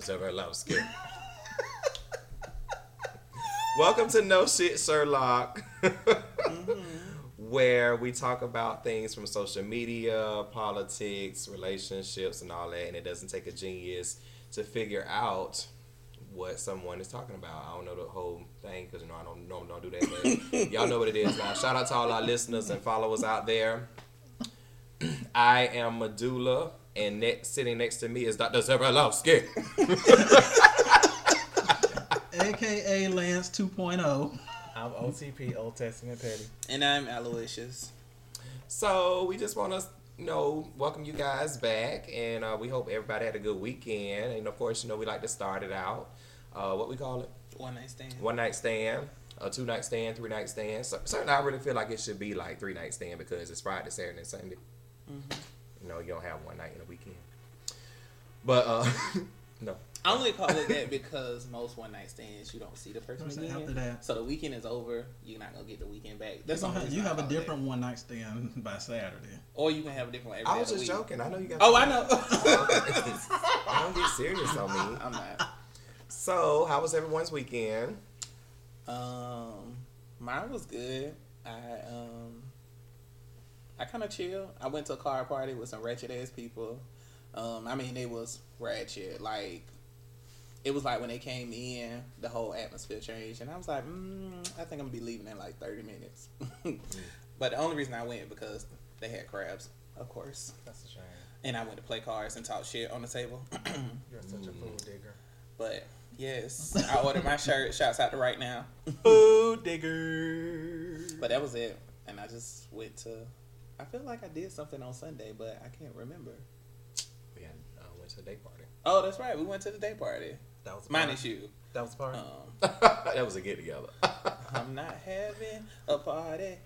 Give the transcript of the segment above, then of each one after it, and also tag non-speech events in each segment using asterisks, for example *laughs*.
Zaberlowski. Welcome to No Shit Sherlock, *laughs* where we talk about things from social media, politics, relationships, and all that. And it doesn't take a genius to figure out what someone is talking about. I don't know the whole thing because you know I don't normally don't do that, but *laughs* y'all know what it is now. Shout out to all our listeners and followers out there. *clears throat* I am Medulla, and next, sitting next to me is Dr. Zaberlowski. AKA *laughs* Lance oh. 2.0. I'm OTP, Old Testament Petty. And I'm Aloysius. So we just want to, you know, welcome you guys back, and uh, we hope everybody had a good weekend. And of course, you know, we like to start it out. Uh, what we call it? One night stand. One night stand, a two night stand, three night stand. So, certainly, I really feel like it should be like three night stand because it's Friday, Saturday, and Sunday. Mm-hmm. You know, you don't have one night in a weekend. But uh, *laughs* no, I only call it that because most one night stands you don't see the person After again. that, So the weekend is over. You're not gonna get the weekend back. That's you have, you have a call it different one night stand *laughs* by Saturday. Or you can have a different one every I was just week. joking. I know you got. Oh, I know. *laughs* don't get serious on me. I'm not. So, how was everyone's weekend? Um, mine was good. I um, I kind of chill. I went to a car party with some ratchet ass people. Um, I mean, it was ratchet. Like, it was like when they came in, the whole atmosphere changed, and I was like, mm, I think I'm gonna be leaving in like 30 minutes. *laughs* but the only reason I went because they had crabs, of course, That's a shame. and I went to play cards and talk shit on the table. *clears throat* You're such a fool digger. but yes, I ordered my shirt. Shouts out to right now. Food *laughs* digger. But that was it. And I just went to. I feel like I did something on Sunday, but I can't remember. We had, uh, went to the day party. Oh, that's right. We went to the day party. That was a Minus party. you. That was a party. Um, *laughs* that was a get together. *laughs* I'm not having a party.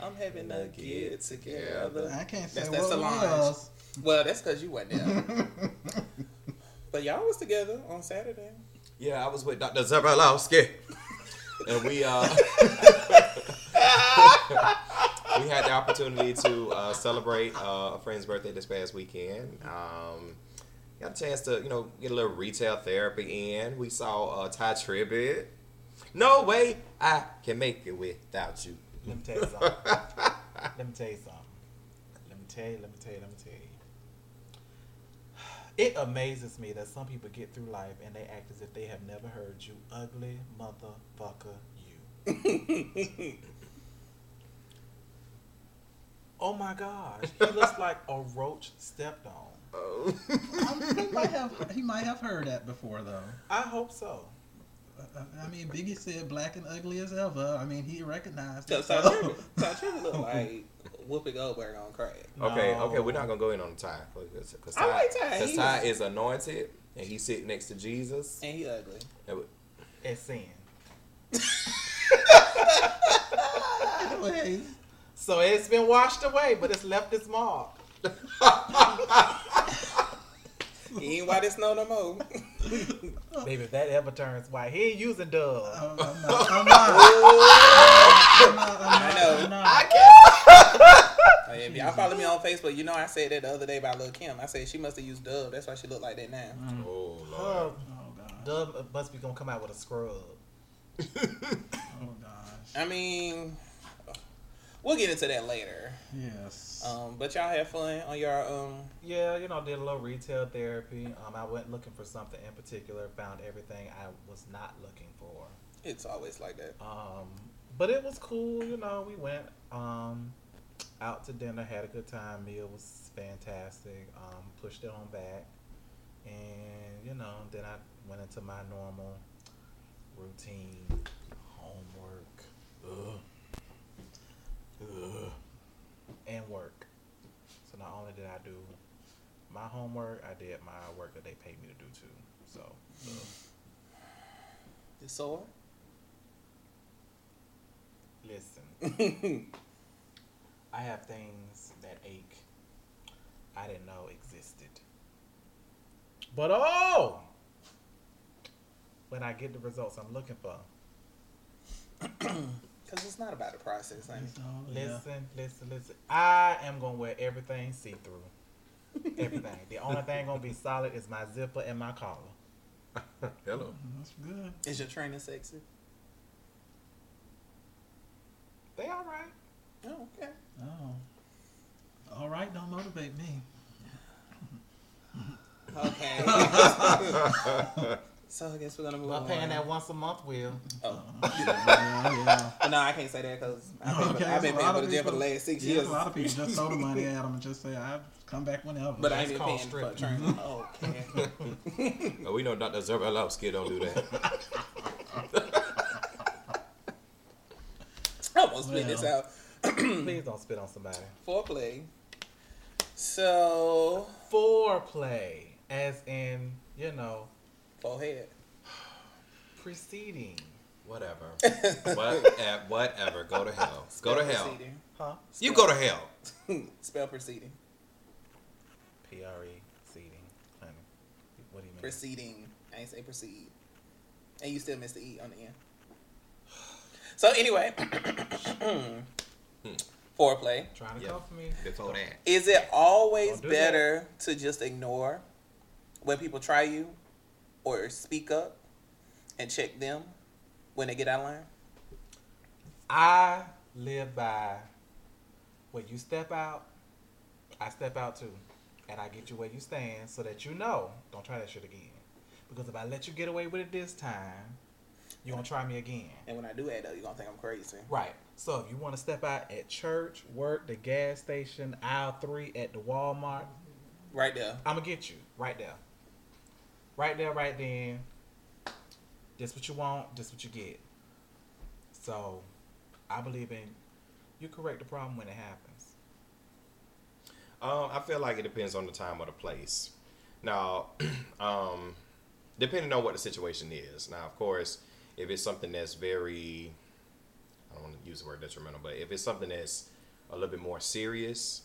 I'm having a get together. I can't say That's- what that's it Solange. was. Well, that's because you weren't there. *laughs* but y'all was together on Saturday. yeah, I was with Dr. Zabralowski. and we uh we had the opportunity to uh, celebrate uh, a friend's birthday this past weekend. Um, got a chance to, you know, get a little retail therapy in. We saw uh, Tye Tribbett. No way I can make it without you. Let me tell you something. let me tell you something. Let me tell you, let me tell you, let me tell you. It amazes me that some people get through life and they act as if they have never heard you ugly motherfucker you. *laughs* oh my gosh. He looks like a roach stepped on. Oh. He might have he might have heard that before though. I hope so. Uh, I mean, Biggie said black and ugly as ever. I mean, he recognized So, it. so, So. Trevor, so Trevor look like Whoopi Goldberg on crack. Okay, No. okay, we're not gonna go in on Tye because I like Tye. because He Tye was- is anointed and he's sitting next to Jesus. And he ugly. And we- It's sin. *laughs* Anyways, So it's been washed away, but it's left its mark. *laughs* He ain't white as snow no more. *laughs* Baby, if that ever turns white, he ain't using Dove. I'm, I'm not. I'm not. I'm not, I'm I know. I'm not. Oh, yeah, if y'all follow me on Facebook, you know I said that the other day about Lil Kim. I said she must have used Dove. That's why she look like that now. Mm. oh Her Oh god. Dove must be gonna come out with a scrub. Oh gosh. I mean, we'll get into that later. Yes. Um, but y'all have fun on your um. Yeah, you know, did a little retail therapy. Um, I went looking for something in particular, found everything I was not looking for. It's always like that. Um, but it was cool, you know. We went um, out to dinner, had a good time. Meal was fantastic. Um, pushed it on back, and you know, then I went into my normal routine, homework, ugh, ugh, and work. So not only did I do my homework, I did my work that they paid me to do too. So. ugh. You sore? Listen, *laughs* I have things that ache I didn't know existed. But oh, when I get the results I'm looking for, *clears throat* Because it's not about the process, honey. So, yeah. listen, listen, listen. I am gonna wear everything see through. Everything. the only thing gonna be solid is my zipper and my collar. *laughs* Hello. That's good. Is your trainer sexy? They all right. Oh, okay. Oh. All right, don't motivate me. Okay. *laughs* *laughs* so I guess we're gonna move But on. paying that once a month will. Oh. yeah, yeah. But no, I can't say that because I've been, Okay, I've been that's paying for the gym for the last six Yeah, years. a lot of people just throw the money at them and just say, "I'll come back whenever." But I ain't That's been called paying for a stripping. trainer. Mm-hmm. Oh, okay. *laughs* Oh, we know Dr. Zabralowski don't do that. *laughs* I'm gonna split this out. *clears throat* Please don't spit on somebody. Foreplay. So Foreplay, as in, you know, forehead. preceding. Whatever. *laughs* what, eh, whatever. Go to hell. Go to hell. Proceeding. Huh? You go to hell. *laughs* Spell proceeding. P R E seating. Honey. What do you mean? Proceeding. I ain't say proceed. And you still missed the E on the end. So anyway, *coughs* *coughs* foreplay. Trying to Yeah. come for me. Before that. Is it always Don't do better to just ignore when people try you or speak up and check them when they get out of line? I live by when you step out, I step out too. And I get you where you stand so that you know, don't try that shit again. Because if I let you get away with it this time, you're going to try me again. And when I do that, though, you're going to think I'm crazy. Right. So if you want to step out at church, work, the gas station, aisle three at the Walmart, Right there. I'm going to get you right there. Right there, right then. This what you want, this what you get. So I believe in you correct the problem when it happens. Um, I feel like it depends on the time or the place. Now, *clears throat* um, depending on what the situation is. Now, of course, if it's something that's very, I don't want to use the word detrimental, but if it's something that's a little bit more serious,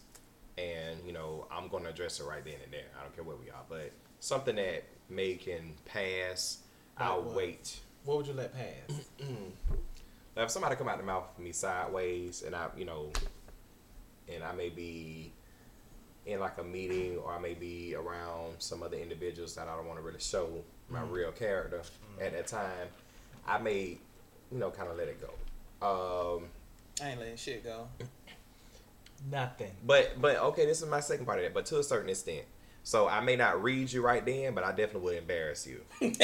and you know, I'm going to address it right then and there. I don't care where we are, but something that may can pass, Like I'll what? wait. What would you let pass? *clears throat* Now, if somebody come out the mouth of me sideways, and I, you know, and I may be in like a meeting, or I may be around some other individuals that I don't want to really show my real character at that time, I may, you know, kind of let it go. Um, I ain't letting shit go. *clears throat* Nothing. but but okay, this is my second part of that. But to a certain extent, so I may not read you right then, but I definitely would embarrass you. *laughs*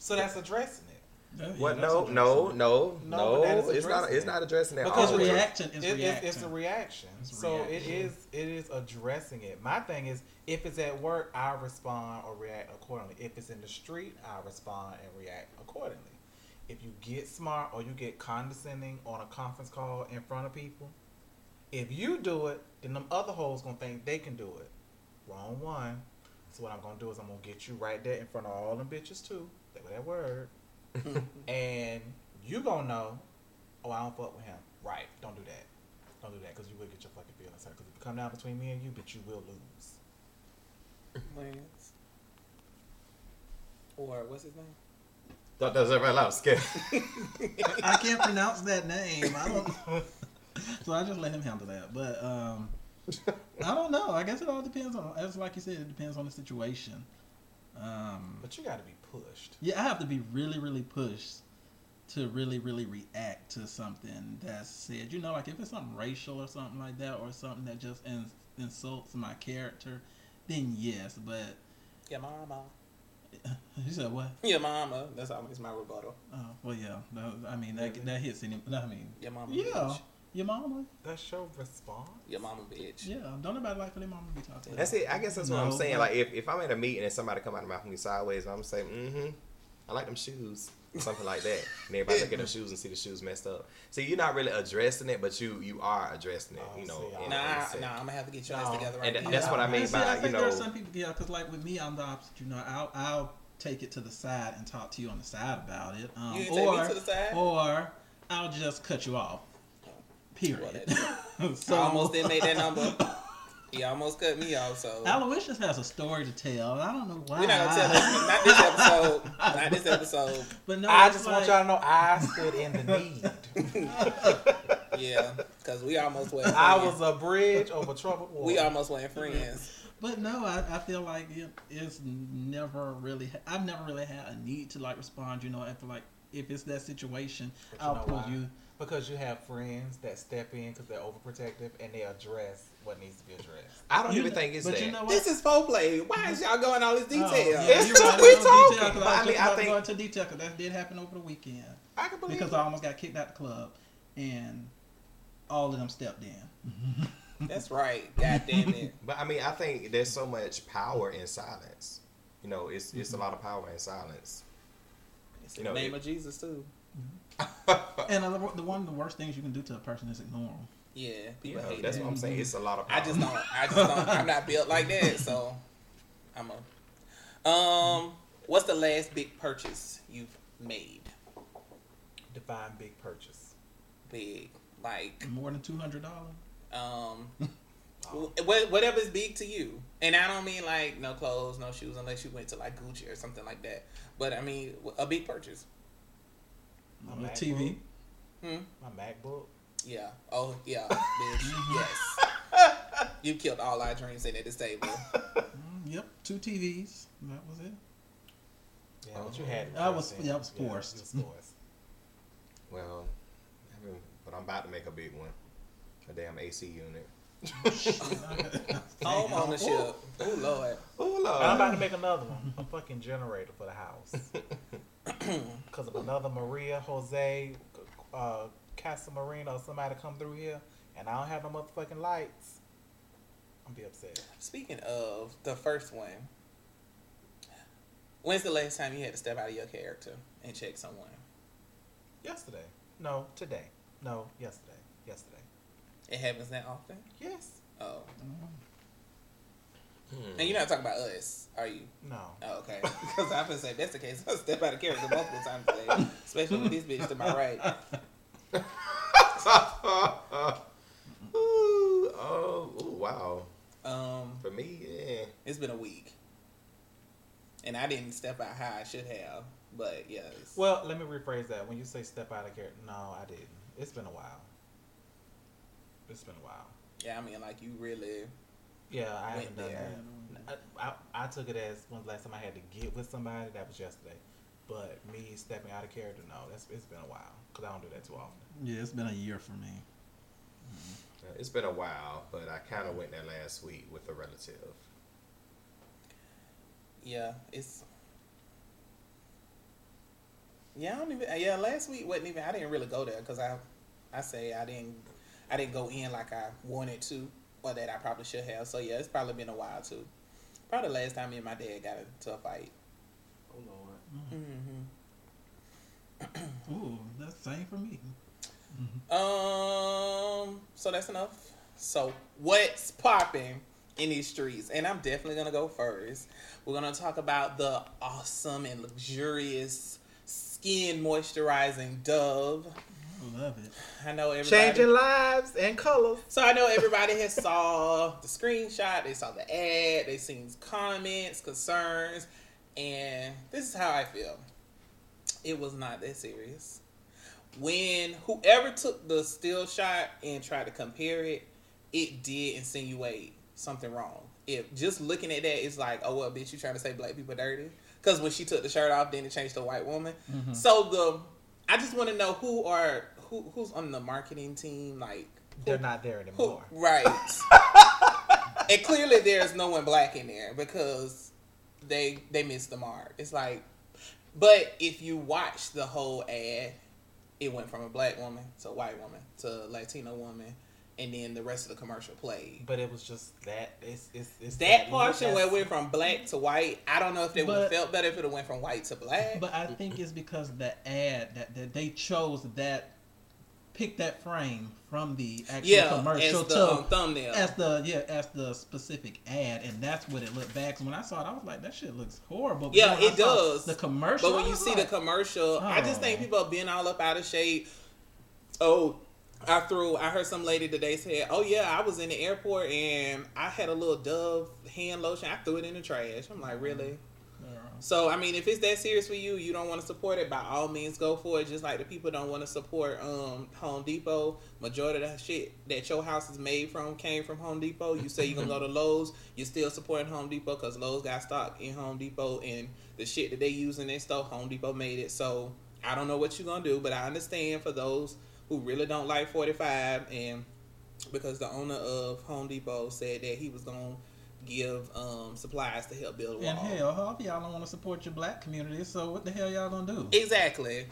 So that's addressing it. That- yeah, What? No, addressing no, it. no, No, no. but that is It's not. addressing It's not addressing that. Because all It's the way. reaction. It's It- it's, reaction. it's a reaction. It's so it reaction. is it is addressing it. My thing is if it's at work, I respond or react accordingly. If it's in the street, I respond and react accordingly. If you get smart or you get condescending on a conference call in front of people, if you do it, then them other hoes gonna think they can do it. Wrong one. So what I'm gonna do is I'm gonna get you right there in front of all them bitches too. That that word. *laughs* and you gonna know, oh, I don't fuck with him. Right? Don't do that. Don't do that because you will get your fucking feelings hurt. Because if you come down between me and you, bitch, you will lose. Lance. Or what's his name? Dr. Zabralowski. *laughs* I can't pronounce that name. I don't. *laughs* so I just let him handle that. But um, *laughs* I don't know. I guess it all depends on. As like you said, it depends on the situation. Um, But you got to be pushed. yeah, I have to be really, really pushed to really, really react to something that's said. You know, like if it's something racial or something like that, or something that just ins- insults my character, then yes. But yeah, mama. *laughs* you said what? Your mama. That's always my rebuttal. Oh, well, yeah. No, I mean, that that hits any. I mean, Your mama. yeah, Bitch. Your mama. That's your response. Your mama bitch. Yeah, don't nobody like for their mama to be talking. That's it. I guess that's what I'm saying. Like if, if I'm at a meeting and somebody come out of my mouth me sideways, I'm gonna say, mm-hmm. I like them shoes. Something like that. And everybody look at the shoes and see the shoes messed up. See, you're not really addressing it, but you you are addressing it. Oh, You know. see, in- in Nah, a nah, I'm gonna have to get your No. ass together right And now. that's what I mean And see, by, I you think there are know- some people, yeah, because like with me, I'm the opposite. You know, I'll I'll take it to the side and talk to you on the side about it, um, You ain't take me or to the side? or I'll just cut you off. Period. *laughs* so I almost didn't make that number. He almost cut me off, so Aloysius has a story to tell. I don't know why. we're not gonna tell this. Not this episode. *laughs* Not this episode. But no, I just like, want y'all to know I stood in the *laughs* need. Yeah, because we almost went. I friends. was a bridge over troubled water. We almost went friends. But no, I, I feel like it, it's never really. I've never really had a need to like respond. You know, after like if it's that situation, But I'll know pull why? you. Because you have friends that step in because they're overprotective and they address what needs to be addressed. I don't You even know- think it's but that. you know what? This is foreplay. Why is y'all going all this detail? Oh, yeah, It's you're right, we I gonna talking, detail 'cause but I I was mean, I to think- go into detail because that did happen over the weekend I can believe because it. I almost got kicked out the club and all of them stepped in. *laughs* That's right. God damn it. *laughs* But I mean, I think there's so much power in silence. You know, it's it's a mm-hmm. lot of power in silence. It's You the name it- of Jesus too. *laughs* And uh, the one of the worst things you can do to a person is ignore them. Yeah, people know, hate that's that. what I'm saying. It's a lot of power. I just don't. I just don't. I'm not built like that, so I'm a. Um, what's the last big purchase you've made? Define big purchase. Big, like More than two hundred dollars. um, *laughs* wh- whatever's big to you. And I don't mean like no clothes, no shoes, unless you went to like Gucci or something like that. But I mean a big purchase. My A MacBook. TV. Hmm. My MacBook. Yeah. Oh yeah, bitch. *laughs* yes. You killed all our dreams sitting at this table. *laughs* Mm, yep, two TVs. That was it. Yeah, but you had. I was- first, yeah, I was forced. it was forced. *laughs* well, I mean, but I'm about to make a big one. A damn AC unit. Home ownership. Oh lord. Oh And I'm about to make another one. A fucking generator for the house. *clears throat* Because of another Maria, Jose, uh, Casa Marino, somebody come through here, and I don't have no motherfucking lights. I'm be upset. Speaking of the first one, when's the last time you had to step out of your character and check someone? Yesterday. No, today. No, yesterday. Yesterday. It happens that often. Yes. Oh, Hmm. and you're not talking about us, are you? No. Oh, okay. *laughs* Because I was say if that's the case, *laughs* I'll step out of character multiple times today, especially with this bitch to my right. *laughs* ooh, oh, ooh, wow. Um, For me, yeah. it's been a week, and I didn't step out how I should have. But yes, Well, let me rephrase that. When you say step out of character, no, I didn't. It's been a while. It's been a while. yeah, I mean, like you really, Yeah, I Went haven't done there. that. I, I, I took it as when's the last time I had to get with somebody. That was yesterday. But me stepping out of character, no, that's it's been a while because I don't do that too often. Yeah, it's been a year for me. Uh, It's been a while, but I kind of went there last week with a relative. yeah, it's. Yeah, I don't even. Yeah, last week wasn't even. I didn't really go there because I, I say I didn't, I didn't go in like I wanted to, or that I probably should have. So yeah, it's probably been a while too. Probably the last time me and my dad got into a fight. Oh lord. Mm-hmm. *clears throat* Ooh, that's the same for me. Um, so that's enough. So what's popping in these streets? And I'm definitely gonna go first. We're gonna talk about the awesome and luxurious skin moisturizing Dove. I love it. I know everybody. Changing lives and colors. So I know everybody has saw the screenshot, they saw the ad, they seen comments, concerns, and this is how I feel. It was not that serious. When whoever took the still shot and tried to compare it, it did insinuate something wrong. If just looking at that, it's like, oh well, bitch, you trying to say black people dirty? Because when she took the shirt off, then it changed to a white woman. Mm-hmm. So the, I just want to know who are who who's on the marketing team, like They're not there who, anymore. right. *laughs* and clearly there's no one black in there because they they missed the mark. It's like but if you watch the whole ad, it went from a black woman to a white woman to a Latino woman and then the rest of the commercial played. But it was just that. It's it's, it's That look, portion where it went from black to white, I don't know if they would have felt better if it went from white to black. But I think it's because the ad that, that they chose that pick that frame from the actual yeah, commercial as the to um, thumbnail. as the yeah as the specific ad, and that's what it looked back. So when I saw it, I was like, that shit looks horrible. But Yeah, it does. The commercial, But when you see like, the commercial, I just think Oh. people are being all up out of shape. Oh, I threw. I heard some lady today say, "Oh yeah, I was in the airport and I had a little Dove hand lotion. I threw it in the trash." I'm like, really? So I mean, if it's that serious for you, you don't want to support it. By all means, go for it. Just like the people don't want to support um, Home Depot. Majority of the shit that your house is made from came from Home Depot. You say you're gonna go to *laughs* Lowe's, you're still supporting Home Depot because Lowe's got stock in Home Depot and the shit that they use in their store, Home Depot made it. So I don't know what you're gonna do, but I understand for those who really don't like 45 and because the owner of Home Depot said that he was gonna give um, supplies to help build a And wall. hell, half y'all don't want to support your black community, so what the hell y'all gonna do? Exactly.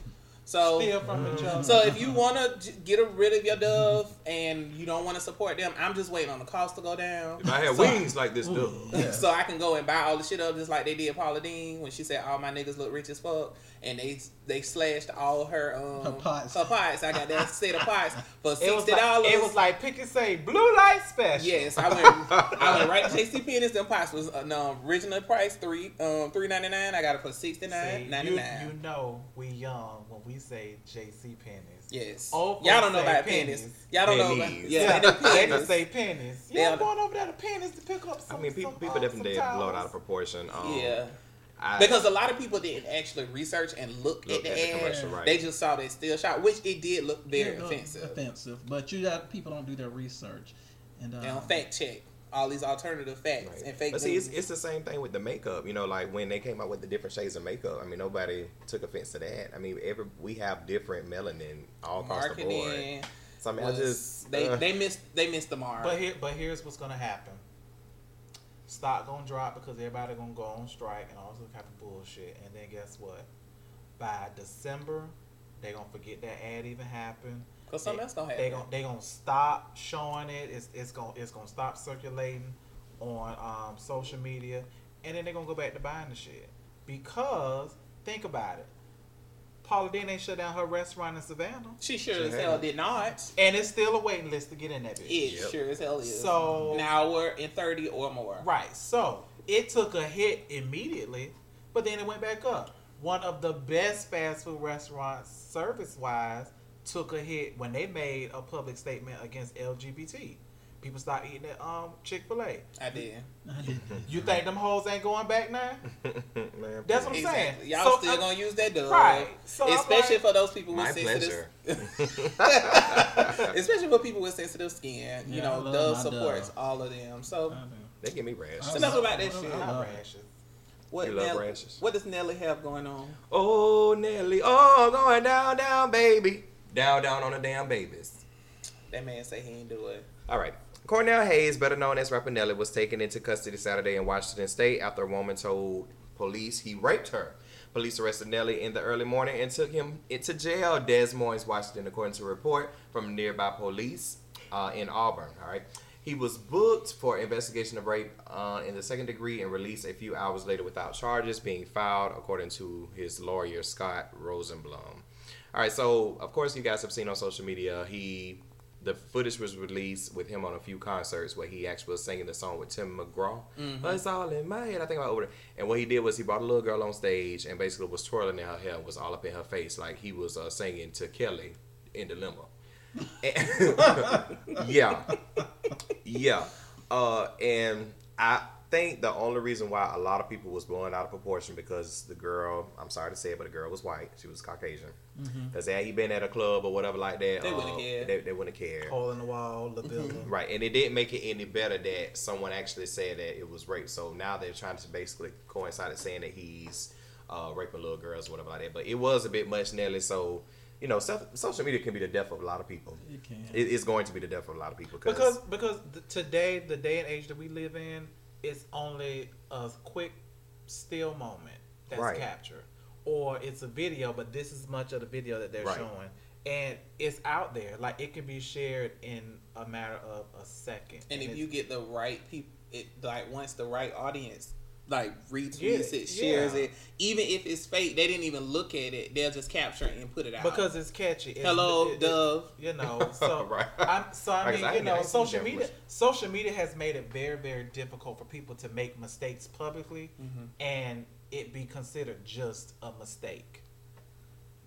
So Steal from each other. so if you want to get rid of your dove and you don't want to support them, I'm just waiting on the cost to go down. If I had So- wings like this, dude. Yeah. *laughs* So I can go and buy all the shit up just like they did Paula Deen when she said all my niggas look rich as fuck and they they slashed all her um Her pots. Her pots. I got that *laughs* set of pots for it was sixty like dollars. it was like pick and say blue light special. Yes, I went. I went right to *laughs* JC Penney's. Them pots was uh, no, original price three um three ninety nine. I got it for sixty See, you, you know we young when we say J.C. Penney's. Yes. Old Y'all don't know about pennies. pennies. Y'all don't know about Pennies. yeah. They do they just say pennies. They Yeah, I'm going over there to pennies to pick up some. I mean, people some, people uh, definitely blow it out of proportion. Um, yeah. I, Because a lot of people didn't actually research and look, Look at the at the ad. commercial, right. They just saw that still shot, which it did look very Yeah, offensive. Offensive, but you got people don't do their research, and uh, They don't fact check all these alternative facts Right. and fake But see, it's, it's the same thing with the makeup. You know, like when they came out with the different shades of makeup. I mean, nobody took offense to that. I mean, every we have different melanin all across the board. So I mean, I just they uh, they missed they missed the mark. But here, but here's what's gonna happen. Stock gonna drop because everybody gonna go on strike and all this type of bullshit. And then guess what? By December, they gonna forget that ad even happened. Cause something They- else gonna They happen. gonna they gonna stop showing it. It's it's gonna it's gonna stop circulating on um, social media, and then they're gonna go back to buying the shit because think about it. Paula Deen ain't shut down her restaurant in Savannah, She sure She as hell did not. and it's still a waiting list to get in that bitch. It Yep. sure as hell is. So- an hour and thirty or more. Right. So it took a hit immediately, but then it went back up. One of the best fast food restaurants, service wise, took a hit when they made a public statement against LGBT. People stopped eating at um Chick Fil A. I did. You think them hoes ain't going back now? *laughs* Man, That's what I'm saying. Y'all So, still uh, gonna use that dub. Right. So Especially like- for those people with my sensitive pleasure. *laughs* *laughs* especially for people with sensitive skin. You Yeah, I know, love Dove supports Dove. all of them. So they give me rash. I enough about that I shit. love Not rashes. what You love Nelly, rashes. what does Nelly have going on? Oh Nelly, oh going down, down, baby, down, down on the damn babies. That man say he ain't do it. All right. Cornell Haynes, better known as Rapper Nelly, was taken into custody Saturday in Washington State after a woman told police he raped her. Police arrested Nelly in the early morning and took him into jail, Des Moines, Washington, according to a report from nearby police uh, in Auburn. All right. He was booked for investigation of rape uh, in the second degree and released a few hours later without charges being filed, according to his lawyer, Scott Rosenblum. All right, so of course you guys have seen on social media he the footage was released with him on a few concerts where he actually was singing the song with Tim McGraw. But it's all in my head. I think about over there. And what he did was he brought a little girl on stage and basically was twirling in her hair, and was all up in her face, like he was uh, singing to Kelly in Dilemma. And- *laughs* yeah, yeah. Uh, and I think the only reason why a lot of people was blowing out of proportion because the girl, I'm sorry to say it, but the girl was white. She was Caucasian. Because had he been at a club or whatever like that, They uh, wouldn't care. They, they wouldn't care. Hole in the wall, the building. Right, and it didn't make it any better that someone actually said that it was rape. So now they're trying to basically coincide it saying that he's uh, raping little girls, or whatever like that. But it was a bit much, Nelly. So you know, so, social media can be the death of a lot of people. It can. It, it's going to be the death of a lot of people Because because the, today, the day and age that we live in, it's only a quick still moment that's Right. captured, or it's a video, but this is much of the video that they're Right. showing, and it's out there. Like it can be shared in a matter of a second. And if you get the right people, it like once the right audience like retweets it, it, shares yeah. it, even if it's fake, they didn't even look at it. They'll just capture it and put it out. because it's catchy. It's- hello, it- Dove. You know, *laughs* so Right. I'm, so I mean, I you I know, ain't social media, social media has made it very, very difficult for people to make mistakes publicly, Mm-hmm. and it be considered just a mistake.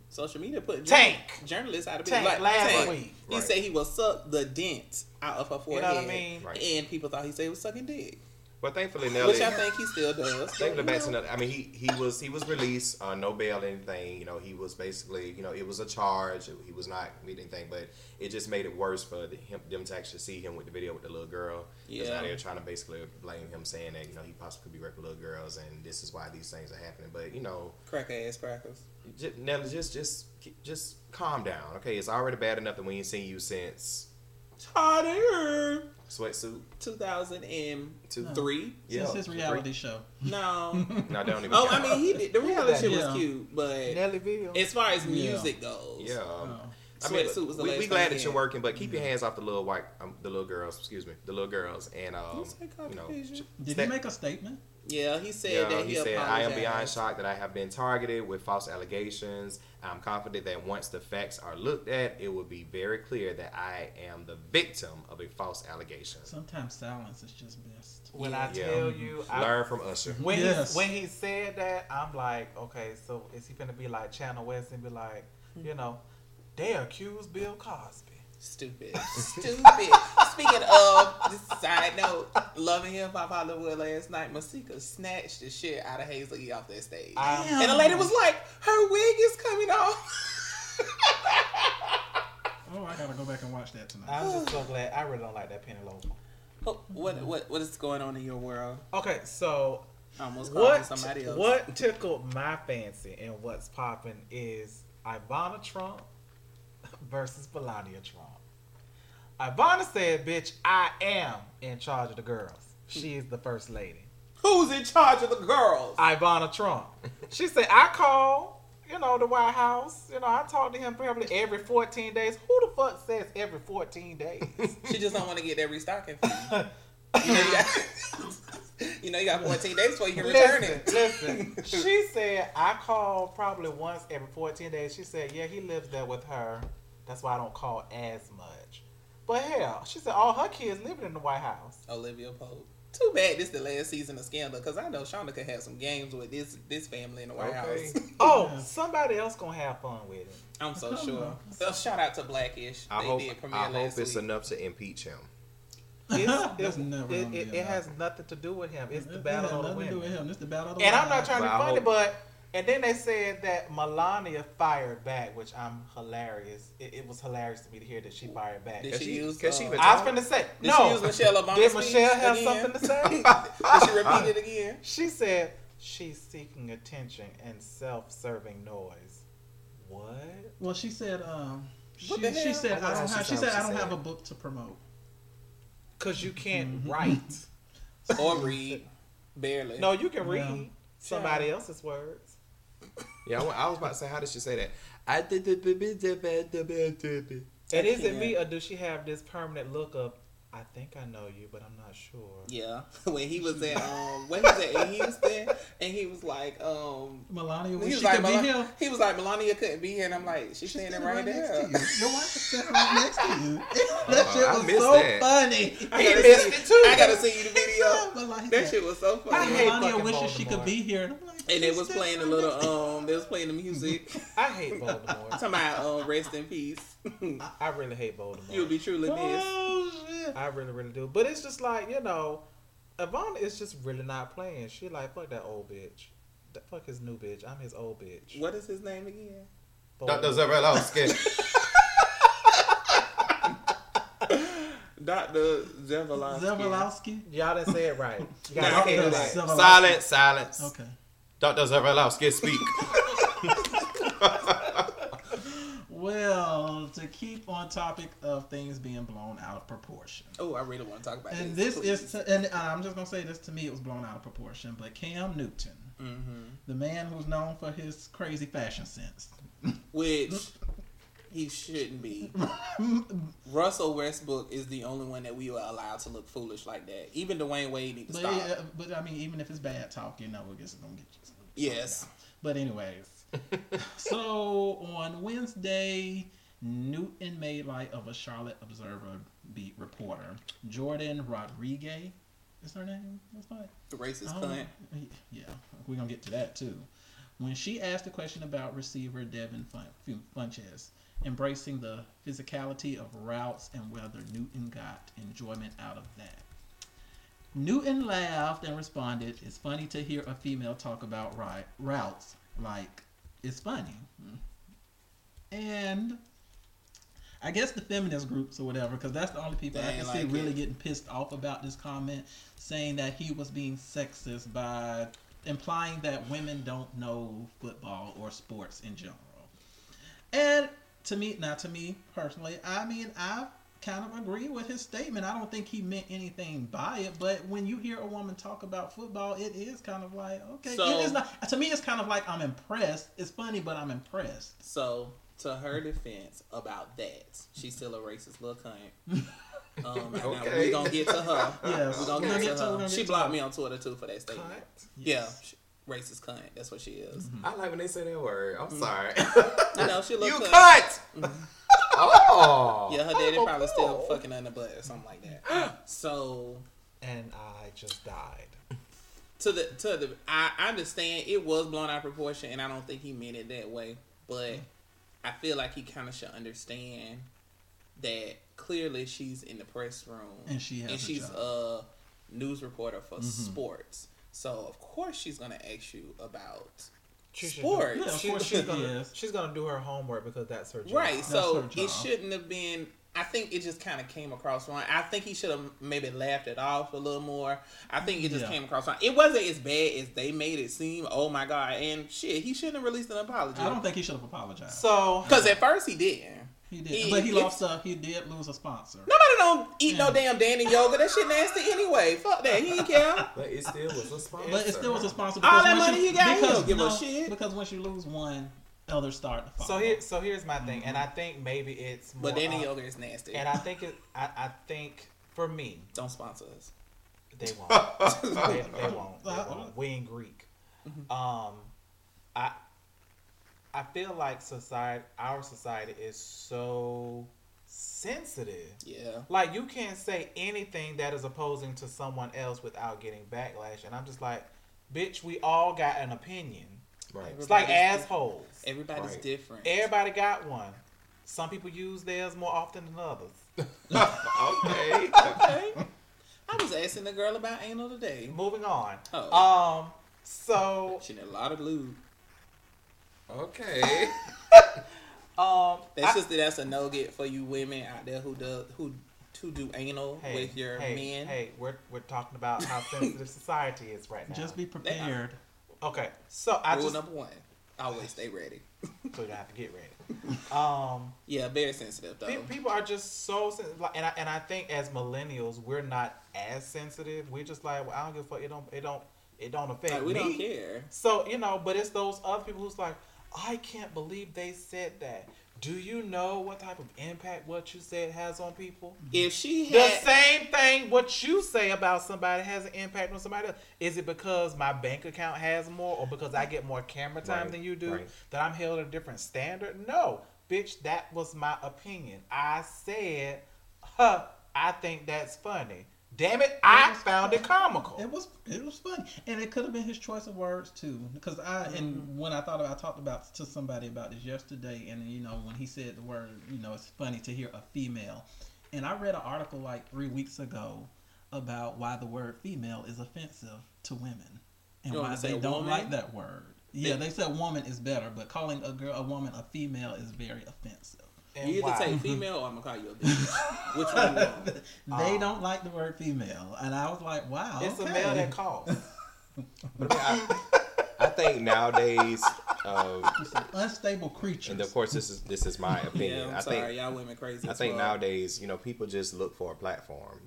Social media put Tank. journalists out of Tank business. last Tank. week. He Right. said he will suck the dent out of her forehead. You know what I mean? Right. And people thought he said he was sucking dick. But thankfully, Nelly. Which I think he still does. Thankfully, back to. I mean, he he was he was released on no bail anything. You know, he was basically you know it was a charge. He was not committing anything, but it just made it worse for the, him them to actually see him with the video with the little girl. Because Yeah. now they're trying to basically blame him, saying that you know he possibly could be raping little girls, and this is why these things are happening. But you know, crack ass crackers. J- Nelly, just just just calm down, okay? It's already bad enough that we ain't seen you since Harder. Sweatsuit. 2003. Yeah, Since his reality show. No. *laughs* No, *laughs* they don't even. oh, I mean, he did. The reality shit Yeah. was cute, but Nellyville. as far as Yeah. music goes, yeah. Um, I mean, Sweatsuit was the we, last we thing glad that you're working, but keep your hands off the little white, um, the little girls. Excuse me, the little girls, and um, You you know, Did he make a statement? Yeah, he said yeah, that he, he said, "I am beyond shocked that I have been targeted with false allegations. I'm confident that once the facts are looked at, it will be very clear that I am the victim of a false allegation." Sometimes silence is just best. when Yeah. I Yeah. tell you, I, Learn from Usher. when Yes. he when he said that, I'm like, okay, so is he gonna be like Channel West and be like, you hmm. know, they accused Bill Cosby. Stupid. Stupid. *laughs* Speaking of, just side note, loving hip hop Hollywood last night, Masika snatched the shit out of Hazel E off that stage. I'm- Damn. and the lady was like, her wig is coming off. *laughs* Oh, I gotta go back and watch that tonight. I'm just so glad. I really don't like that Penelope. Oh, what what what is going on in your world? Okay, so I almost called what somebody else. what tickled my fancy and what's popping is Ivana Trump versus Melania Trump. Ivana said, "Bitch, I am in charge of the girls. She is the first lady." Who's in charge of the girls? Ivana Trump. She said, "I call, you know, the White House. You know, I talk to him probably every 14 days. Who the fuck says every 14 days?" *laughs* She just don't want to get that restocking fee. *laughs* You know, you got, *laughs* you know, you got 14 days before you can return it. listen. She said I call probably once every 14 days. She said, yeah, he lives there with her. That's why I don't call as much. But hell, she said all her kids living in the White House. Olivia Pope. Too bad this the last season of Scandal because I know Shonda could have some games with this this family in the White Okay. House. *laughs* Oh, Yeah. somebody else gonna have fun with it. I'm so sure. *laughs* So shout out to Blackish. I they hope did premiere I hope last it's week. enough to impeach him. It's, That's it, never it, it, it has nothing to do with him. It's the It- it battle of the nothing to do women. with him. It's the battle of the And I'm not trying to But be funny, but and then they said that Melania fired back, which I'm hilarious. It, it was hilarious to me to hear that she fired back. Did she she- use? cause she uh, been I was finna say Did no. she use Michelle Obama's Did Michelle have again? something to say? *laughs* Did she repeat it again? *laughs* she said she's seeking attention and self-serving noise. What? Well, she said. Um, she, What the she said I I don't have. She said said I don't have a book to promote. Cause you can't Mhm. write. Or read? Barely. No, you can Yeah. read somebody else's words. Yeah, I I was about to say, how did she say that? I did the And is it me or does she have this permanent look of I think I know you, but I'm not sure. Yeah, *laughs* when he was at *laughs* um, when he was at in Houston, and he was like, um, Melania, he wish was she like, could be here. he was like, Melania couldn't be here, and I'm like, she's, She's standing, standing right, next there. to you. Your wife is standing right *laughs* next to you. that shit was missed so that. funny. I He gotta missed see- it too. I gotta see you the video. Melania, That shit was so funny. I funny. hate Melania fucking wishes she could be here. And, I'm like, And they she's was playing the standing little next um, they was playing the music. I hate Baltimore. Talking about um, rest in peace. I really hate Baltimore. You'll be truly missed. Oh shit! I really, really do. But it's just like, you know, Ivana is just really not playing. She like, fuck that old bitch. That fuck his new bitch. I'm his old bitch. What is his name again? Dr. Voldemort. Doctor Zevalowski. *laughs* Zevalowski. Y'all didn't say it right. *laughs* You Nah, gotta say it right. Silence, silence. Okay. Dr. Zabralowski, speak. *laughs* Well, to keep on topic of things being blown out of proportion. Oh, I really want to talk about this. And this. this is, to, and I'm just gonna say this to me, it was blown out of proportion. But Cam Newton, hmm the man who's known for his crazy fashion sense, which he shouldn't be. *laughs* Russell Westbrook is the only one that we are allowed to look foolish like that. Even Dwyane Wade needs to but, stop. yeah, but I mean, even if it's bad talk, you know, we're just gonna get you. Yes. But anyways, *laughs* so on Wednesday, Newton made light of a Charlotte Observer beat reporter, Jourdan Rodriguez. Is her name? What's that? The racist Oh, cunt. Yeah, we're gonna get to that too. When she asked a question about receiver Devin Fun- Funchess embracing the physicality of routes and whether Newton got enjoyment out of that. Newton laughed and responded, "It's funny to hear a female talk about right routes. Like, it's funny." And I guess the feminist groups or whatever, because that's the only people They I can ain't see like really getting pissed off about this comment, saying that he was being sexist by implying that women don't know football or sports in general. And to me, not to me personally, I mean, I kind of agree with his statement. I don't think he meant anything by it, but when you hear a woman talk about football, it is kind of like, okay, So- it is not, to me, it's kind of like I'm impressed. It's funny, but I'm impressed. So, to her defense about that, she's still a racist little cunt. *laughs* Um, and Okay. We're gonna get to her. Yes. We're gonna We're get, gonna get to to- her. She blocked me on Twitter too for that statement. Cunt. Yeah, she, racist cunt. That's what she is. Mm-hmm. I like when they say that word. I'm mm-hmm. sorry. I know she looks. *laughs* you cunt. cunt. Mm-hmm. *laughs* Oh. Yeah, her daddy probably still *laughs* fucking under butt or something like that. *gasps* So And I just died. to the to the I I understand it was blown out of proportion and I don't think he meant it that way, but I feel like he kind of should understand that clearly she's in the press room And she has and a she's job. a news reporter for mm-hmm. sports. So of course she's gonna ask you about She sports. do- Yeah, of she- course she's gonna, is. She's gonna do her homework because that's her job. Right. That's So her it shouldn't have been. I think it just kind of came across wrong. I think he should have maybe laughed it off a little more. I think it just Yeah. came across wrong. It wasn't as bad as they made it seem. Oh my god! And shit, he shouldn't have released an apology. I don't think he should have apologized. So Because at first he didn't. He did, he- but he it's- lost. A, he did lose a sponsor. Nobody don't eat no damn Dannon yogurt. That shit nasty anyway. Fuck that. He didn't care. *laughs* But it still was a sponsor. But it still was a sponsor. All because that once money he got, he because, don't give a shit. Because once you lose one, others start to follow. so here so here's my thing, and I think maybe it's more, But Dannon uh, yoga is nasty. And I think it. I, I think for me, don't sponsor us. they *laughs* won't. they, they won't. They Uh-uh. won't. We in Greek. Um, I I feel like society, our society, is so sensitive. Yeah. Like you can't say anything that is opposing to someone else without getting backlash, and I'm just like, bitch, we all got an opinion. Right. It's like Everybody's- assholes. Everybody's Right. different. Everybody got one. Some people use theirs more often than others. *laughs* okay. *laughs* okay. I was asking the girl about anal today. Moving on. Oh. Um. So She did a lot of lube. Okay. *laughs* um. That's I- just that's a no get for you women out there who do who to do anal hey, with your hey, men. Hey, we're we're talking about how *laughs* sensitive society is right now. just be prepared. okay. So I Rule just number one: always stay ready. *laughs* so you have to get ready. Um. Yeah, very sensitive though. People are just so sensitive, and I and I think as millennials, we're not as sensitive. We're just like, well, I don't give a fuck. It don't. It don't. It don't affect Like, we me. don't care. So you know, but it's those other people who's like, I can't believe they said that. Do you know what type of impact what you said has on people? If she The same thing what you say about somebody has an impact on somebody else. Is it because my bank account has more or because I get more camera time Right, than you do right. that I'm held at a different standard? No. Bitch, that was my opinion. I said, huh, I think that's funny. Damn it, I found it comical. It was it was funny, and it could have been his choice of words too. Because I Mm-hmm. and when I thought about, I talked about to somebody about this yesterday, and you know when he said the word, you know, it's funny to hear a female, and I read an article like three weeks ago about why the word female is offensive to women, and You why they don't woman? like that word. Yeah, They- they said woman is better, but calling a girl a woman a female is very offensive. And you either why? take female or I'm gonna call you a bitch. *laughs* Which one you want? they Oh. don't like the word female, and I was like, wow, it's okay. a male that calls. *laughs* But I, mean, I, I think nowadays, uh, It's an unstable creature. and of course, this is this is my opinion. *laughs* Yeah, I'm I sorry, think y'all women crazy. I think fuck. nowadays, you know, people just look for a platform.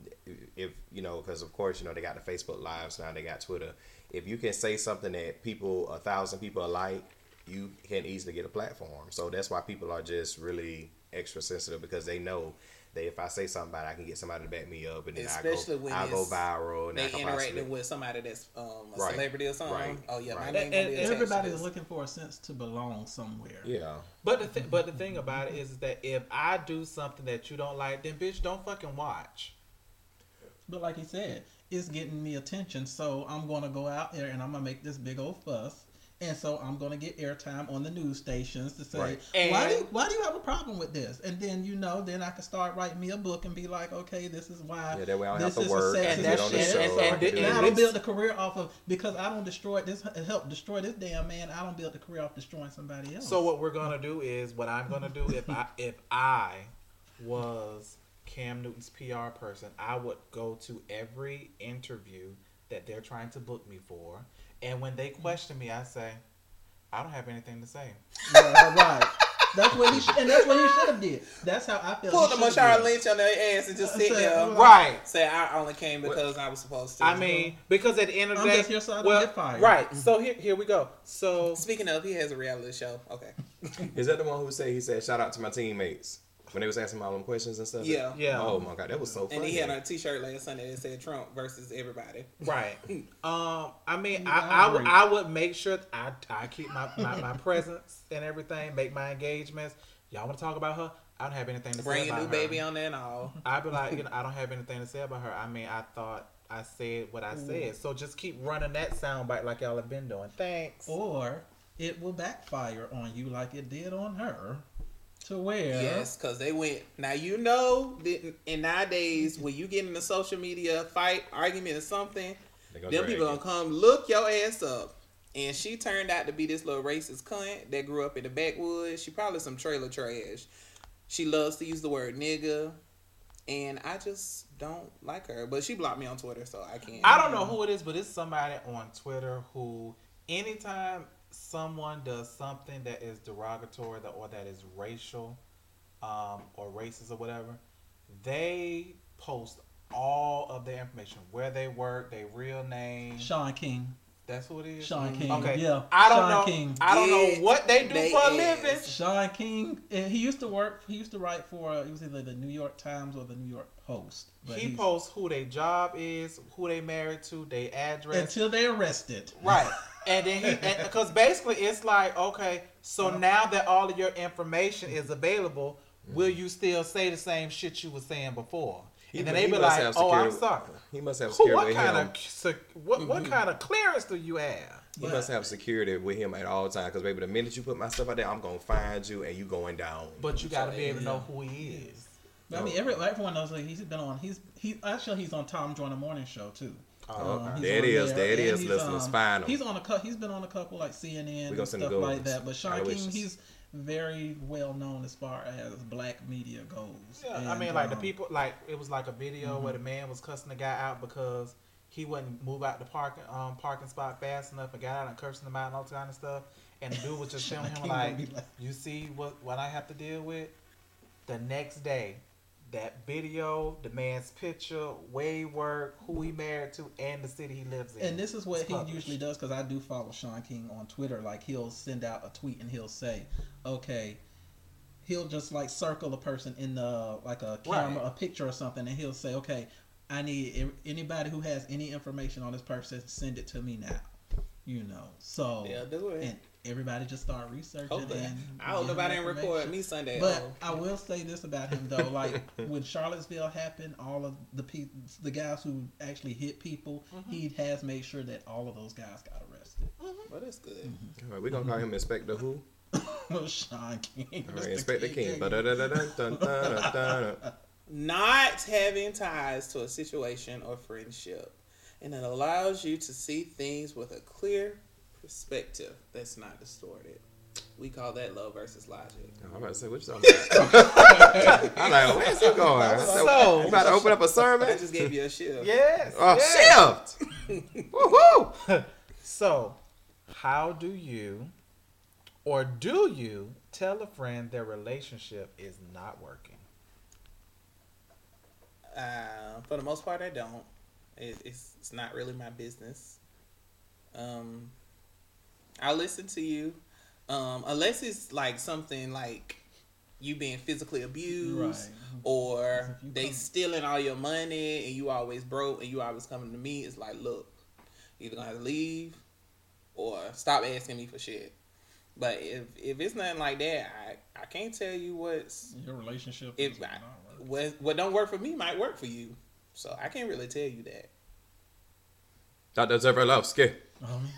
If you know, because of course, you know, they got the Facebook Lives now, they got Twitter. If you can say something that people, a thousand people like, you can easily get a platform. So that's why people are just really extra sensitive because they know that if I say something about it, I can get somebody to back me up, and then Especially I go, when I go viral, and they interacting possibly, with somebody that's um, a Right, celebrity or something. right, Oh yeah, my right. name And- and attached to Everybody's looking for a sense to belong somewhere. yeah, But the th- but the thing about it is that if I do something that you don't like, then bitch, don't fucking watch. But like he said, it's getting me attention, so I'm gonna go out there and I'm gonna make this big old fuss. And so I'm gonna get airtime on the news stations to say Right. why do And- why do you have a problem with this? And then you know, then I can start writing me a book and be like, okay, this is why. Yeah, that way I don't this have to is a work sexist and that's- on the shit. show. and- So and- I can and I don't build a career off of because I don't destroy this help destroy this damn man. I don't build a career off destroying somebody else. So what we're gonna do is what I'm gonna do if I if I was Cam Newton's PR person, I would go to every interview that they're trying to book me for, and when they question me, I say, I don't have anything to say. Yeah, right. That's what he sh- and that's what he should have did. That's how I felt. Pull he the should've Marshawn did. Lynch on their ass and just sit Say, there. Right. Say I only came because I was supposed to. I mean, because at the end of the I'm day, just here so I well, get fired. right. So here, here we go. So speaking of, he has a reality show. Okay. Is that the one who said he said shout out to my teammates when they was asking all them questions and stuff? Yeah. yeah, Oh my god, that was so funny. And he had a T-shirt last Sunday that said Trump versus everybody. Right. *laughs* Um. I mean, Yeah, I, I I, would. I would make sure I I keep my, my, my *laughs* presence and everything, make my engagements. Y'all want to talk about her? I don't have anything to Bring say a about new her. baby on there and all. I'd be like, you know, I don't *laughs* have anything to say about her. I mean, I thought I said what I said. So just keep running that soundbite like y'all have been doing. Thanks. Or it will backfire on you like it did on her. To where Yes, because they went. Now you know that in nowadays when you get in a social media fight, argument, or something, them drag people gonna come look your ass up. And she turned out to be this little racist cunt that grew up in the backwoods. She probably some trailer trash. She loves to use the word nigga, and I just don't like her. But she blocked me on Twitter, so I can't. I don't know who it is, but it's somebody on Twitter who, anytime someone does something that is derogatory or that is racial um, or racist or whatever, they post all of their information, where they work, their real name. Shaun King. That's who it is. Shaun King. Okay. Yeah. I don't Shaun know. King. I don't know what they do they for a ass. living. Shaun King. eh, He used to work. He used to write for. uh, It was either the New York Times or the New York Post. But He posts who their job is, who they married to, their address. until they arrested. Right. *laughs* And then he, because basically it's like, okay, so now that all of your information is available, will you still say the same shit you were saying before? He- and then he they be like, oh, I'm sorry. He must have Who, security what kind him. of sec- what what mm-hmm. kind of clearance do you have? He must have security with him at all times. Because baby, the minute you put my stuff out there, I'm gonna find you and you going down. But you got to be able to know who he is. But I mean, every everyone knows like he's been on. He's he actually he's on Tom Joyner Morning Show too. Oh, Um, he's There it on there it and is, he's, listeners, um, find him. He's on a cou- he's been on a couple like CNN and stuff like goals. that. But Shaun King, he's very well known as far as black media goes. Yeah, I mean, like the um, people, like it was like a video where the man was cussing the guy out because he wouldn't move out the parking um parking spot fast enough and got out and cursing him out and all kind of stuff. And the dude was just *laughs* telling him King like, like- "You see what what I have to deal with." The next day, that video, the man's picture, way work, who he married to, and the city he lives in. And this is what he published. usually does because I do follow Shaun King on Twitter. Like he'll send out a tweet and he'll say, "Okay," he'll just like circle a person in the like a camera, Right. a picture or something, and he'll say, "Okay, I need anybody who has any information on this person, send it to me now." You know, so Yeah, do it. and everybody just start researching. Hopefully. and I hope give him nobody didn't record me Sunday. But oh. I will say this about him though, like *laughs* when Charlottesville happened, all of the people, the guys who actually hit people, Mm-hmm. he has made sure that all of those guys got arrested. Mm-hmm. Mm-hmm. Well, that's good. Mm-hmm. All right, we gonna call him Inspector Who? *laughs* Shaun King, All right, Inspector King. Ba-da-da-da-dun-dun-dun-dun-dun. Not having ties to a situation or friendship, and it allows you to see things with a clear perspective that's not distorted. We call that love versus logic. I'm about to say, what you talking about? *laughs* I'm like, where's he going? I said, So- you about to open up a sermon? I just gave you a shift. yes, Oh, yes. shift! *laughs* Woohoo! So, how do you, or do you, tell a friend their relationship is not working? Uh, for the most part, I don't. It, it's it's not really my business. Um, I listen to you, um, unless it's like something like you being physically abused, Right. or they come- stealing all your money and you always broke and you always coming to me. It's like, look, either gonna have to leave or stop asking me for shit. But if if it's nothing like that, I I can't tell you what's Your relationship if is not what what don't work for me might work for you. So I can't really tell you that. Dr. Zervalovsky. Um,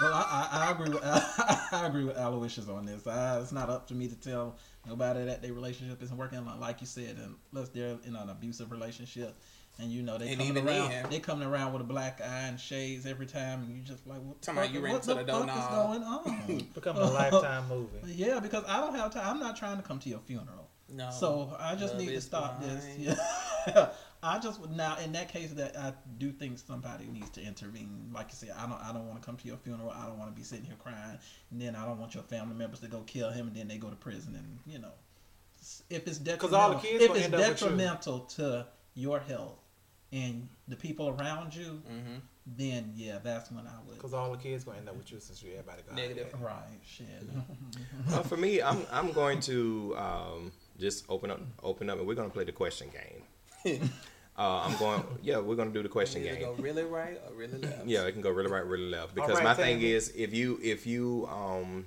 Well, I, I, I agree with *laughs* I agree with Aloysius on this. I, it's not up to me to tell nobody that their relationship isn't working. Like you said, unless they're in an abusive relationship, and you know they And coming even around, then- they coming around with a black eye and shades every time, and you just like, what, the Talking fuck- you ran what the the fuck is going on? *laughs* Becoming a *laughs* lifetime movie. Yeah, because I don't have time. I'm not trying to come to your funeral. No. So I just Love need to stop blind. this. Yeah. I just now in that case that I do think somebody needs to intervene. Like you said, I don't I don't want to come to your funeral. I don't want to be sitting here crying. And then I don't want your family members to go kill him and then they go to prison and you know if it's detrimental all the kids if gonna it's end up with you. detrimental to your health and the people around you, hmm then yeah, that's when I would Because all the kids gonna end up with you since you everybody got Negative. right shit. *laughs* Well, for me, I'm I'm going to um, just open up open up, and we're gonna play the question game. *laughs* Uh, I'm going. Yeah, we're gonna do the question game. go really right or really left. Yeah, it can go really right, really left. Because right, my thing Tammy. is, if you, if you, um,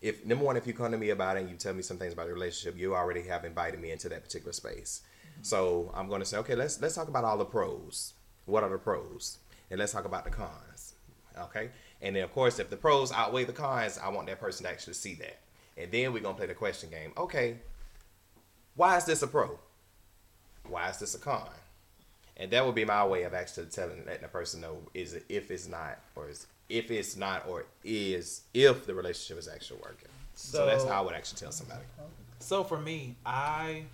if number one, if you come to me about it and you tell me some things about the relationship, you already have invited me into that particular space. So I'm going to say, okay, let's let's talk about all the pros. What are the pros? And let's talk about the cons. Okay, and then of course, if the pros outweigh the cons, I want that person to actually see that. And then we're gonna play the question game. Okay, why is this a pro? Why is this a con? And that would be my way of actually telling, letting the person know is it if it's not, or is if it's not, or is if the relationship is actually working. So, that's how I would actually tell somebody. So for me, I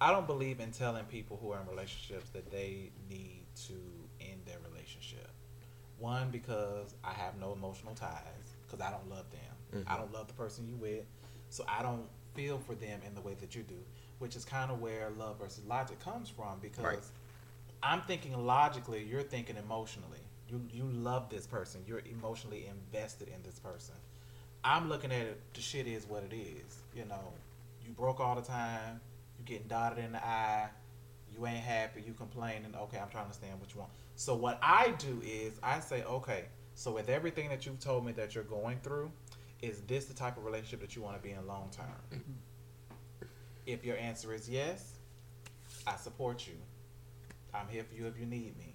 I don't believe in telling people who are in relationships that they need to end their relationship. One because I have no emotional ties because I don't love them. Mm-hmm. I don't love the person you with, so I don't feel for them in the way that you do. Which is kind of where love versus logic comes from because Right. I'm thinking logically, you're thinking emotionally. You you love this person. You're emotionally invested in this person. I'm looking at it. The shit is what it is. You know, you broke all the time. You getting dotted in the eye. You ain't happy. You complaining. Okay, I'm trying to understand what you want. So what I do is I say, okay. So with everything that you've told me that you're going through, is this the type of relationship that you want to be in long term? Mm-hmm. If your answer is yes, I support you. I'm here for you if you need me.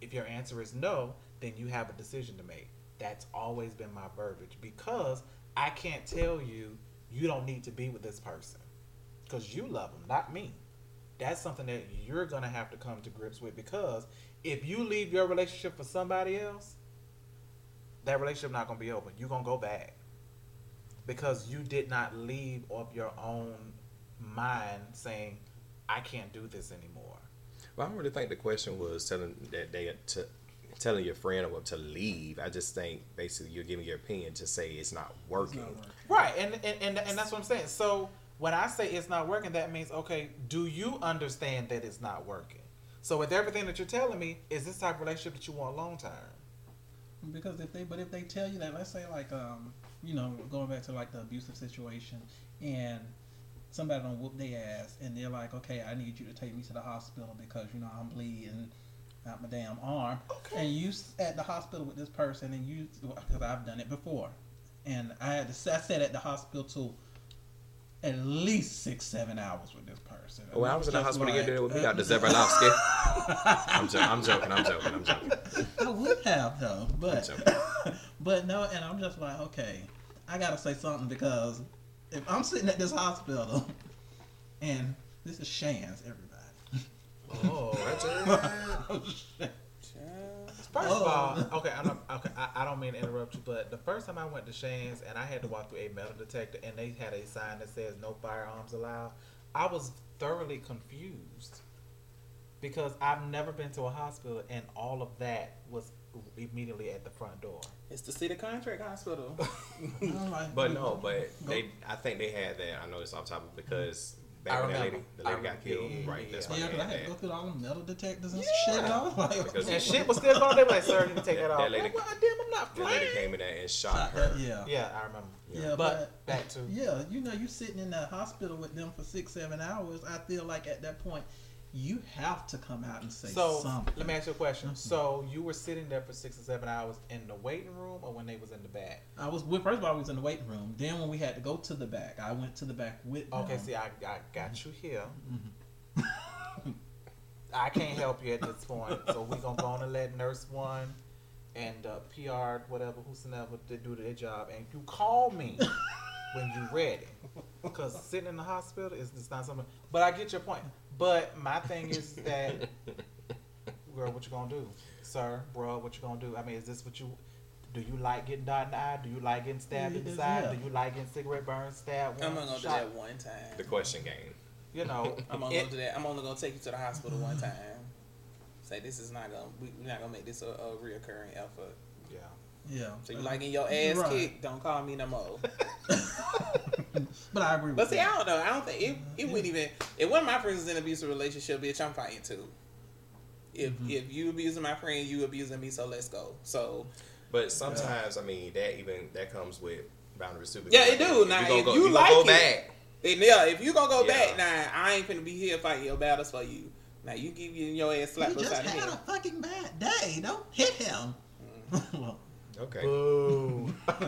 If your answer is no, then you have a decision to make. That's always been my verbiage because I can't tell you you don't need to be with this person because you love them, not me. That's something that you're going to have to come to grips with because if you leave your relationship for somebody else, that relationship not going to be over. You're going to go back because you did not leave of your own mind saying, I can't do this anymore. Well, I don't really think the question was telling that they to telling your friend or what to leave. I just think basically you're giving your opinion to say it's not working. Right, and, and and and that's what I'm saying. So when I say it's not working, that means okay. Do you understand that it's not working? So with everything that you're telling me, is this type of relationship that you want long term? Because if they, but if they tell you that, let's say like, um, you know, going back to like the abusive situation, and somebody don't whoop their ass, and they're like, okay, I need you to take me to the hospital because you know I'm bleeding out my damn arm, Okay. and you at the hospital with this person, and you, because I've done it before, and I had to, s- I sat at the hospital at least six, seven hours with this person. Oh, Well, I was in the hospital like, getting there with me, Dr. Zebralowski. I'm, jo- I'm joking. I'm joking. I'm joking. I would have though, but *laughs* but no, and I'm just like, okay, I gotta say something because if I'm sitting at this hospital *laughs* and this is Shands, everybody. Oh, Child. *laughs* Oh, first Oh. of all, oh. okay, I'm not, okay, I, I don't mean to interrupt you, but the first time I went to Shands and I had to walk through a metal detector and they had a sign that says no firearms allowed, I was thoroughly confused because I've never been to a hospital and all of that was immediately at the front door. It's the City Contract Hospital. *laughs* I'm But no, but they. I think they had that. I know it's off topic because mm-hmm. back I when that lady, the I lady got killed. Yeah, yeah, right. yeah, That's yeah. why yeah, I had had to go through all the metal detectors and Yeah. shit. And I was like, Because- And shit was still going. They were like, "Sir, you need to take that off." That lady- Like, well, damn, I'm not The lady came in there and shot shot her. that- yeah. Yeah, I remember. Yeah, but, but- back to Yeah, you know, you sitting in that hospital with them for six, seven hours. I feel like at that point, you have to come out and say so. something. Let me ask you a question. Mhm. So you were sitting there for six or seven hours in the waiting room, or when they was in the back? I was with, first of all, I was in the waiting room. Then when we had to go to the back, I went to the back with Okay, them. see, I, I got you here. Mhm. I can't *laughs* help you at this point, so we're gonna go on and let nurse one and uh, PR whatever whosoever to do their job, and you call me *laughs* when you're ready. Because sitting in the hospital is just not something. But I get your point. But my thing is *laughs* that, girl, what you gonna do, sir, bro? What you gonna do? I mean, is this what you? Do you like getting dot in the eye? Do you like getting stabbed in the Yeah. side? Do you like getting cigarette burns, stabbed? I'm one only gonna do that one time. the question game. You know, *laughs* I'm only it- gonna do that. I'm only gonna take you to the hospital one *laughs* time. Say this is not gonna. we- We're not gonna make this a, a reoccurring effort. Yeah. Yeah. So you like getting your ass Right. kicked? Don't call me no more. *laughs* But I agree with But see, I don't know. I don't think it. It wouldn't even. If one of my friends is in an abusive relationship, bitch, I'm fighting too. If Mhm. if you abusing my friend, you abusing me. So let's go. So But sometimes, I mean, that even that comes with boundaries too. Yeah, it do. If Now, you if go, you you like go it- back. and yeah, if you gonna go Yeah. back, now I ain't finna be here fighting your battles for you. Now you give you your ass slapped You just had head. a fucking bad day. Don't hit him. *laughs* well, Okay. Boo. *laughs*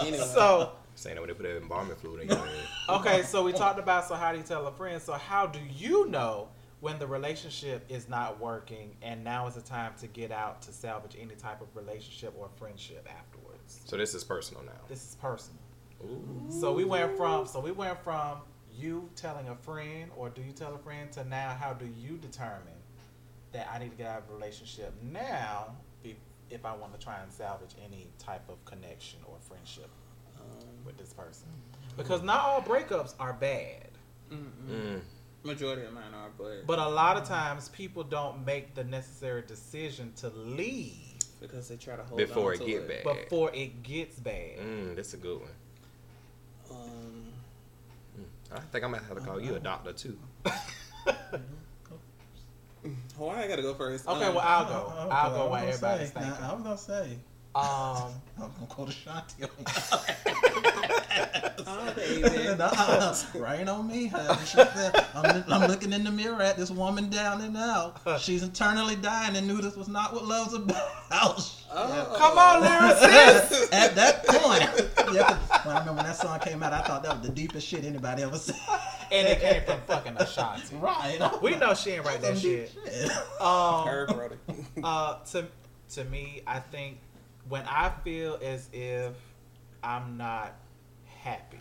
Anyway. so Saying that when they put that embalming fluid in your head. okay, so we talked about so how do you tell a friend? So how do you know when the relationship is not working and now is the time to get out to salvage any type of relationship or friendship afterwards? So this is personal now. This is personal. Ooh. So we went from so we went from you telling a friend or do you tell a friend to now how do you determine that I need to get out of a relationship now be- if I want to try and salvage any type of connection or friendship Um, with this person? Because not all breakups are bad. Mm. Majority of mine are, but, But a lot of times people don't make the necessary decision to leave because they try to hold Before on it to get it. bad. before it gets bad. Mm, that's a good one. Um, I think I'm gonna have to call you a doctor too. *laughs* why I gotta go first? Okay, Um, well, I'll go. Uh, uh, I'll uh, go I while was everybody's thinking. now, I was gonna say. Um, I'm gonna call the Shanti on Oh, baby. Nah, rain on me. honey. She said, I'm, I'm looking in the mirror at this woman down and out. She's eternally dying and knew this was not what love's about. Oh. come on, lyricist. At that point, yeah, 'cause when I remember when that song came out, I thought that was the deepest shit anybody ever said. and it came from fucking Ashanti. Right. We know she ain't write that Some deep shit. Um, Her brother. uh, to to me, I think when I feel as if I'm not happy,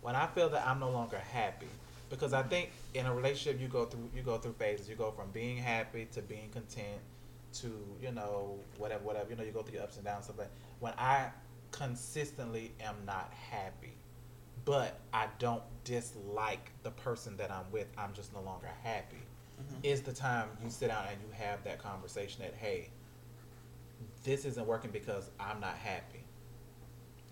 when I feel that I'm no longer happy, because I think in a relationship you go through you go through phases. You go from being happy to being content to you know whatever whatever you know you go through your ups and downs stuff like when I consistently am not happy but I don't dislike the person that I'm with I'm just no longer happy mm-hmm. is the time you sit down and you have that conversation that hey this isn't working because I'm not happy.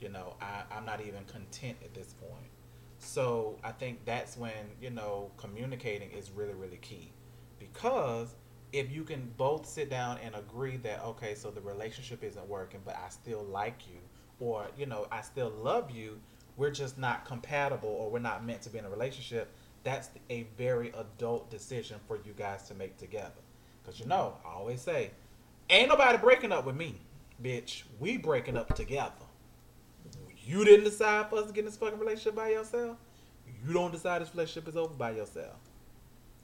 You know I, I'm not even content at this point. So I think that's when you know communicating is really really key. Because if you can both sit down and agree that okay so the relationship isn't working but I still like you or you know I still love you we're just not compatible or we're not meant to be in a relationship that's a very adult decision for you guys to make together. Because you know I always say ain't nobody breaking up with me bitch. We breaking up together. You didn't decide for us to get in this fucking relationship by yourself. You don't decide this relationship is over by yourself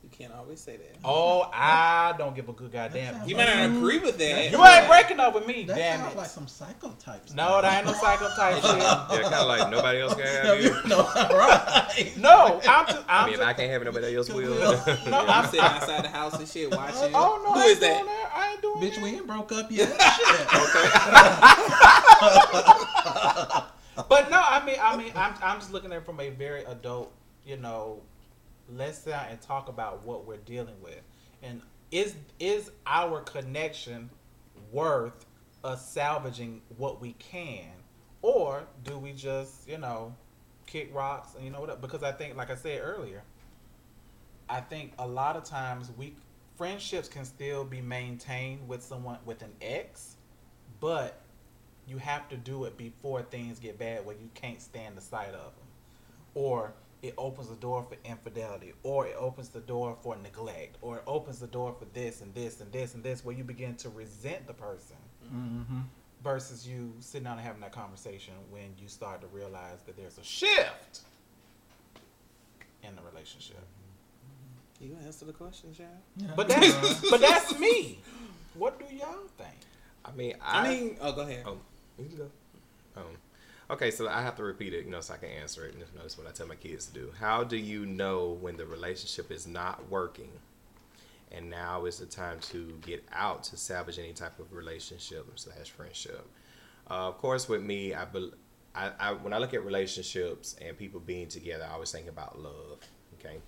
You can't always say that. Oh, I don't give a good goddamn. You You, might not agree with that. You ain't breaking up with me, That damn sounds it. like some psycho type no, that ain't no psycho type *laughs* shit. Yeah, kind of like nobody else can have you. you know, right? No, I'm just, I I'm mean, if just, I can't have nobody else will. *laughs* No, I'm sitting outside the house and shit watching. Oh no, Who I is ain't doing that? that. I ain't doing Bitch, that. we ain't broke up yet. *laughs* Shit. But no, I mean, I mean, I'm, I'm just looking at it from a very adult, you know, let's sit down and talk about what we're dealing with, and is is our connection worth us salvaging what we can, or do we just, you know, kick rocks and you know what? Because I think, like I said earlier, I think a lot of times we friendships can still be maintained with someone with an ex, but you have to do it before things get bad where you can't stand the sight of them or it opens the door for infidelity or it opens the door for neglect or it opens the door for this and this and this and this where you begin to resent the person Mm-hmm. versus you sitting down and having that conversation when you start to realize that there's a shift in the relationship You answer the question, John. but that's *laughs* but that's me what do y'all think? I mean, I, I mean, oh, go ahead. Oh, you can go. Um, okay, so I have to repeat it, you know, so I can answer it. And notice what I tell my kids to do. How do you know when the relationship is not working, and now is the time to get out to salvage any type of relationship slash friendship? Uh, of course, with me, I, bel I, I when I look at relationships and people being together, I always think about love. Okay,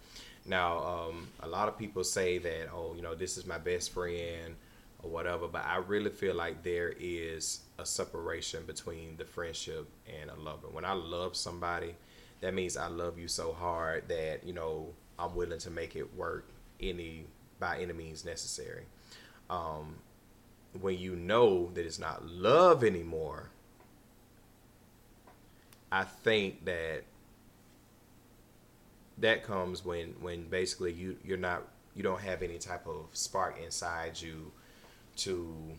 now um, a lot of people say that, oh, you know, this is my best friend or whatever. But I really feel like there is a separation between the friendship and a lover. When I love somebody, that means I love you so hard that you know I'm willing to make it work any by any means necessary. Um, when you know that it's not love anymore, I think that that comes when when basically you you're not you don't have any type of spark inside you to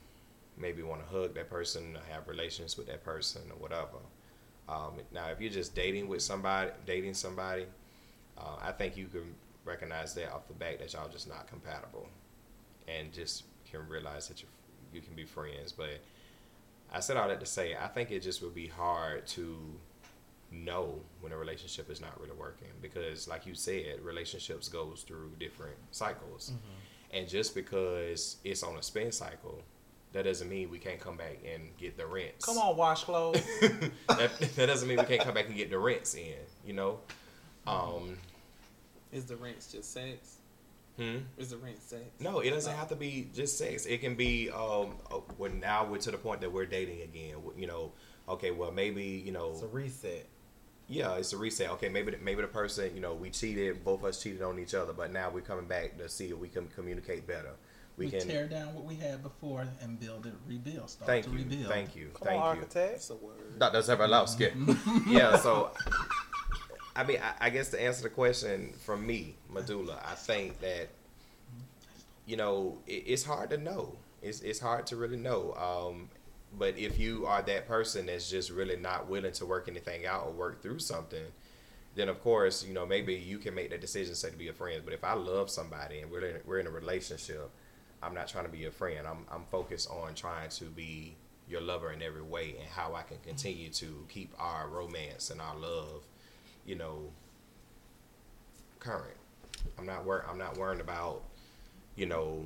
maybe want to hug that person or have relations with that person or whatever. Um, now, if you're just dating with somebody, dating somebody, uh, I think you can recognize that off the bat that y'all just not compatible, and just can realize that you you can be friends. But I said all that to say I think it just would be hard to know when a relationship is not really working because, like you said, relationships goes through different cycles. Mm-hmm and just because it's on a spin cycle, that doesn't mean we can't come back and get the rents. Come on, wash clothes. *laughs* that, that, doesn't mean we can't come back and get the rents in. You know. Um, Is the rents just sex? Hmm? Is the rent sex? No, it doesn't have to be just sex. It can be um, uh, when now we're to the point that we're dating again. You know, okay, well maybe you know it's a reset yeah, it's a reset. Okay, maybe maybe the person, you know, we cheated, both of us cheated on each other, but now we're coming back to see if we can communicate better. We, we can tear down what we had before and build it, rebuild, start thank to you, rebuild. Thank you, Come thank on, you. Architect. That's a word. Dr. Zavarlowski. Mm-hmm. *laughs* *laughs* yeah, so I mean, I, I, guess to answer the question from me, Medulla, I think that you know it, it's hard to know. It's it's hard to really know. Um, but if you are that person that's just really not willing to work anything out or work through something, then of course, you know, maybe you can make that decision say to be a friend. But if I love somebody and we're in, we're in a relationship, I'm not trying to be your friend. I'm I'm focused on trying to be your lover in every way and how I can continue to keep our romance and our love, you know, current. I'm not wor- I'm not worrying about, you know,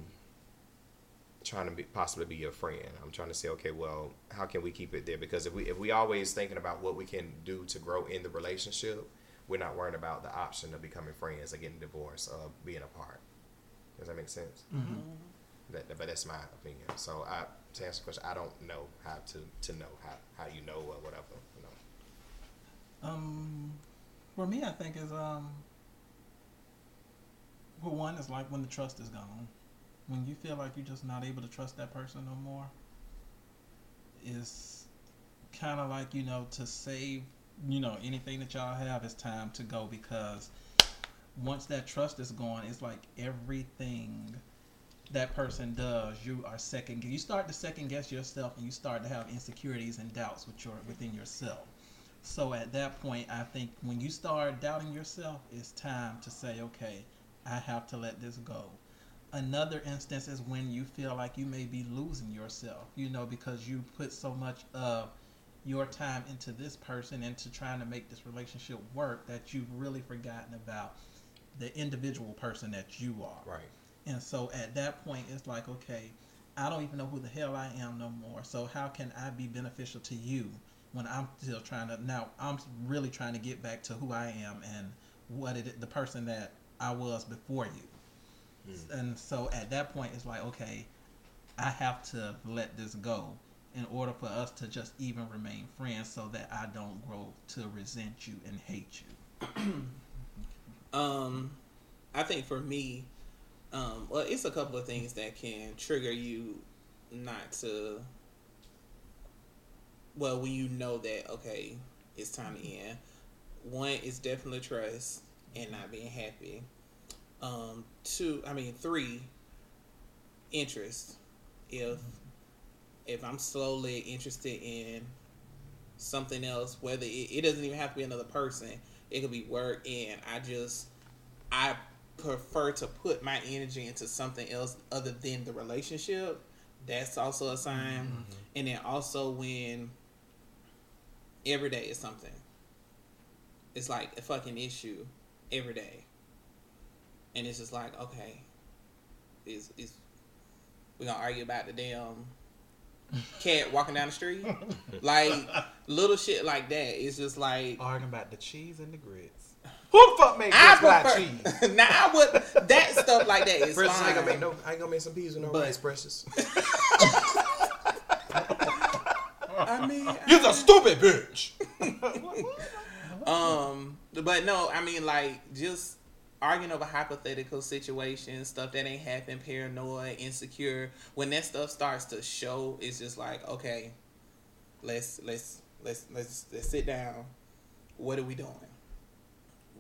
trying to be, possibly be your friend. I'm trying to say, okay, well, how can we keep it there? Because if we if we always thinking about what we can do to grow in the relationship, we're not worrying about the option of becoming friends or getting divorced or being apart. Does that make sense? Mm-hmm. That, but that's my opinion. So I to answer the question, I don't know how to, to know how, how you know or whatever. You know. Um, for me, I think is um. Well, one is like when the trust is gone when you feel like you're just not able to trust that person no more, is kind of like you know to save you know anything that y'all have is time to go because once that trust is gone, it's like everything that person does, you are second. You start to second guess yourself, and you start to have insecurities and doubts with your within yourself. So at that point, I think when you start doubting yourself, it's time to say, okay, I have to let this go another instance is when you feel like you may be losing yourself, you know, because you put so much of your time into this person into trying to make this relationship work that you've really forgotten about the individual person that you are. Right. And so at that point, it's like, okay, I don't even know who the hell I am no more. So how can I be beneficial to you when I'm still trying to now? I'm really trying to get back to who I am and what it the person that I was before you. Mm. And so at that point, it's like, okay, I have to let this go in order for us to just even remain friends so that I don't grow to resent you and hate you. *clears throat* um, I think for me, um, well, it's a couple of things that can trigger you not to. Well, when you know that okay, it's time to end. One is definitely trust and not being happy. Um, two, I mean, three, interest. If if I'm slowly interested in something else, whether it, it doesn't even have to be another person, it could be work, and I just I prefer to put my energy into something else other than the relationship, That's also a sign. Mm-hmm. And then also when every day is something. It's like a fucking issue every day. And it's just like, okay, is is we gonna argue about the damn cat walking down the street? *laughs* like little shit like that. It's just like Arguing about the cheese and the grits. Who the fuck made I grits without cheese? *laughs* now I would that stuff like that is Precious, I ain't fine. gonna make no. I ain't gonna make some peas with no But- rice, Precious. *laughs* I mean, *laughs* You're a stupid bitch. Um, but no, I mean like just arguing over hypothetical situations, stuff that ain't happened, paranoid, insecure. When that stuff starts to show, it's just like okay, let's let's let's let's let's sit down. What are we doing?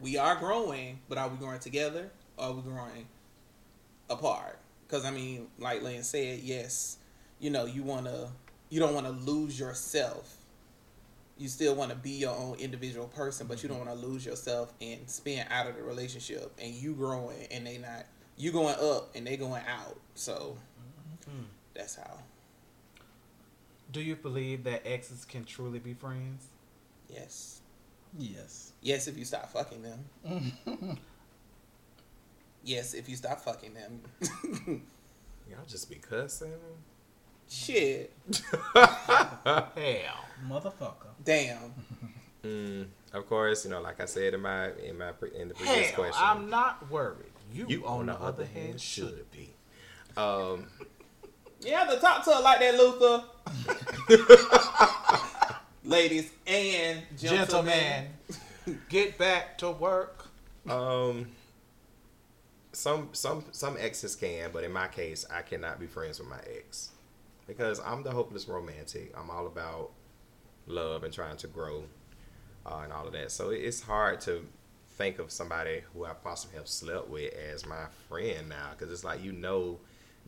We are growing, but are we growing together? Or are we growing apart? Because I mean, like Lynn said, yes, you know, you wanna, you don't want to lose yourself you still want to be your own individual person, but you don't mm-hmm. want to lose yourself and spin out of the relationship. And you growing, and they not you going up, and they going out. So mm-hmm. that's how. Do you believe that exes can truly be friends? Yes, Yes. yes. If you stop fucking them. *laughs* yes, if you stop fucking them. *laughs* Y'all just be cussing. Shit, *laughs* Hell. Motherfucker. damn. Mm, of course, you know, like I said in my in my in the previous Hell, question, I'm not worried. You, you on the other hand, should. should be. Um, You have to talk to her like that, Luther. Ladies and gentlemen. Gentlemen, *laughs* get back to work. um, some some some exes can, but in my case, I cannot be friends with my ex because I'm the hopeless romantic. I'm all about love and trying to grow uh, and all of that. So it's hard to think of somebody who I possibly have slept with as my friend now because it's like you know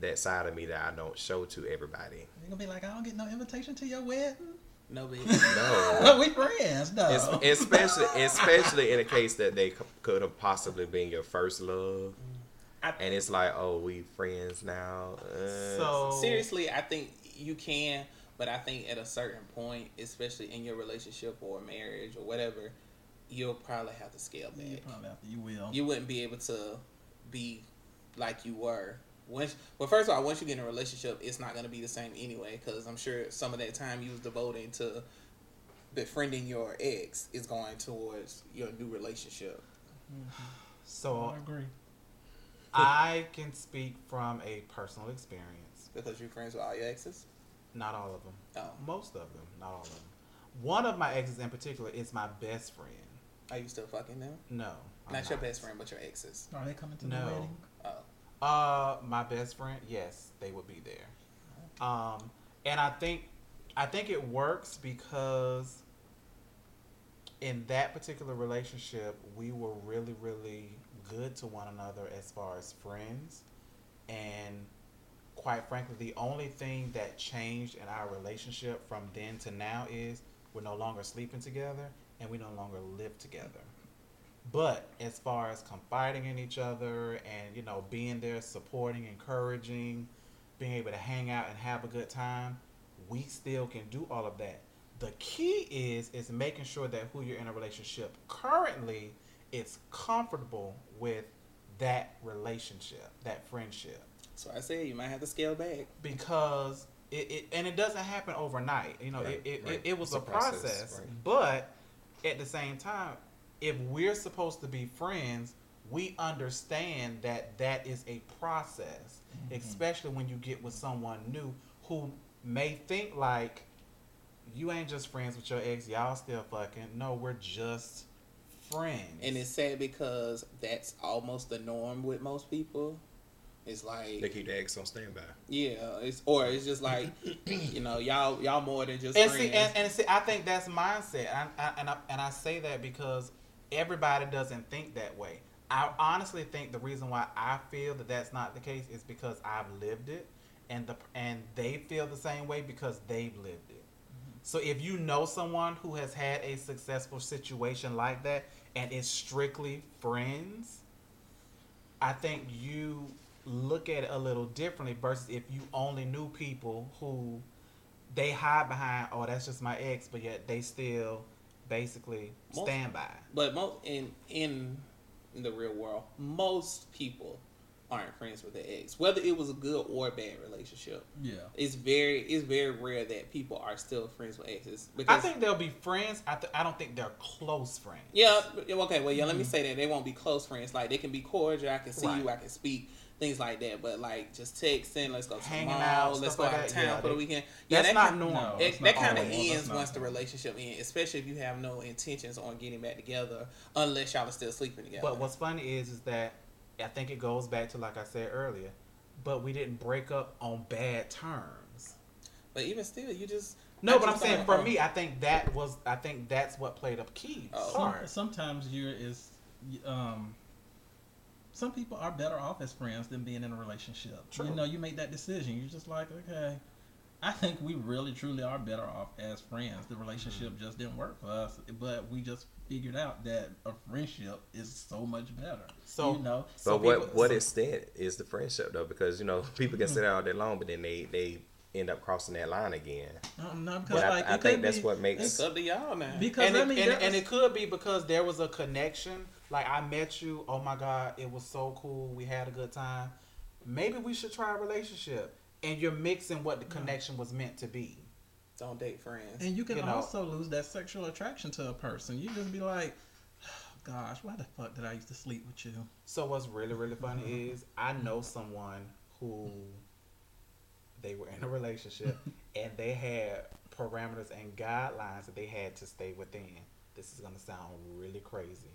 that side of me that I don't show to everybody. You're gonna be like, I don't get no invitation to your wedding. No bitch. *laughs* No. *laughs* we friends, no. Es- especially especially in a case that they c- could have possibly been your first love I- and it's like oh we friends now uh, So Seriously, I think you can, but I think at a certain point, especially in your relationship or marriage or whatever, you'll probably have to scale back. You probably have to- you will. You wouldn't be able to be like you were. Once, well, first of all, once you get in a relationship, it's not going to be the same anyway. Because I'm sure some of that time you was devoting to befriending your ex is going towards your new relationship. Mm-hmm. so I agree. I can speak from a personal experience. Because you're friends with all your exes. Not all of them. Oh, Most of them. Not all of them. One of my exes in particular is my best friend. are you still fucking them? No. I'm not your best friend, but your exes. Are they coming to No. the wedding? Uh, my best friend, yes, they would be there. Um, and I think, I think it works because in that particular relationship, we were really, really good to one another as far as friends. And quite frankly, the only thing that changed in our relationship from then to now is we're no longer sleeping together and we no longer live together. But as far as confiding in each other and you know being there, supporting, encouraging, being able to hang out and have a good time, we still can do all of that. The key is is making sure that who you're in a relationship currently is comfortable with that relationship, that friendship so I say you might have to scale back. because it, it and it doesn't happen overnight. You know, Right, it, it, right. it, it was It's a process, process. right. But at the same time, if we're supposed to be friends, we understand that that is a process, mm-hmm. especially when you get with someone new who may think like you ain't just friends with your ex, y'all still fucking. No, we're just friends. And it's sad because that's almost the norm with most people. It's like they keep the ex on standby yeah, it's or it's just like *coughs* you know y'all y'all more than just and friends. see, and, and see, I think that's mindset, and I, and I, and I say that because everybody doesn't think that way. I honestly think the reason why I feel that that's not the case is because I've lived it, and the and they feel the same way because they've lived it. Mm-hmm. So if you know someone who has had a successful situation like that and is strictly friends, I think you look at it a little differently versus if you only knew people who they hide behind, oh, that's just my ex, but yet they still basically Most- stand by. But most in in the real world, most people aren't friends with their ex, whether it was a good or bad relationship. Yeah. It's very it's very rare that people are still friends with exes I think they'll be friends. I, th- I don't think they're close friends. yeah okay well yeah let me mm-hmm. say that they won't be close friends like they can be cordial I can see Right. you I can speak things like that but like just texting let's go to the Hanging mall out, let's stuff go like out of town yeah, for the weekend yeah That's that not kind- normal. No. it, it's that kind of normal. That's ends not once the relationship ends especially if you have no intentions on getting back together unless y'all are still sleeping together But what's funny is, is that I think it goes back to like I said earlier, but we didn't break up on bad terms. but even still you just No, I but I'm saying for me, I think that was I think that's what played up key Oh. Some, part. sometimes you're is um some people are better off as friends than being in a relationship. True. You know, you make that decision. You're just like, okay, I think we really truly are better off as friends. The relationship Mm-hmm. just didn't work for us, but we just figured out that a friendship is so much better. So you know, So but what people- what so- extent is the friendship though? Because you know *laughs* people can sit there all day long, but then they they end up crossing that line again. um, no, because But I- like I it think could that's be- what makes- it's up to y'all now because and, I it, mean, and, there and it could be because there was a connection. Like I met you, oh my god, it was so cool. We had a good time. Maybe we should try a relationship. And you're mixing what the connection was meant to be. don't date friends And you can you know. also lose that sexual attraction to a person. You just be like, *sighs* gosh, why the fuck did I used to sleep with you? So what's really really funny mm-hmm. is I know someone who they were in a relationship *laughs* and they had parameters and guidelines that they had to stay within. This is gonna sound really crazy.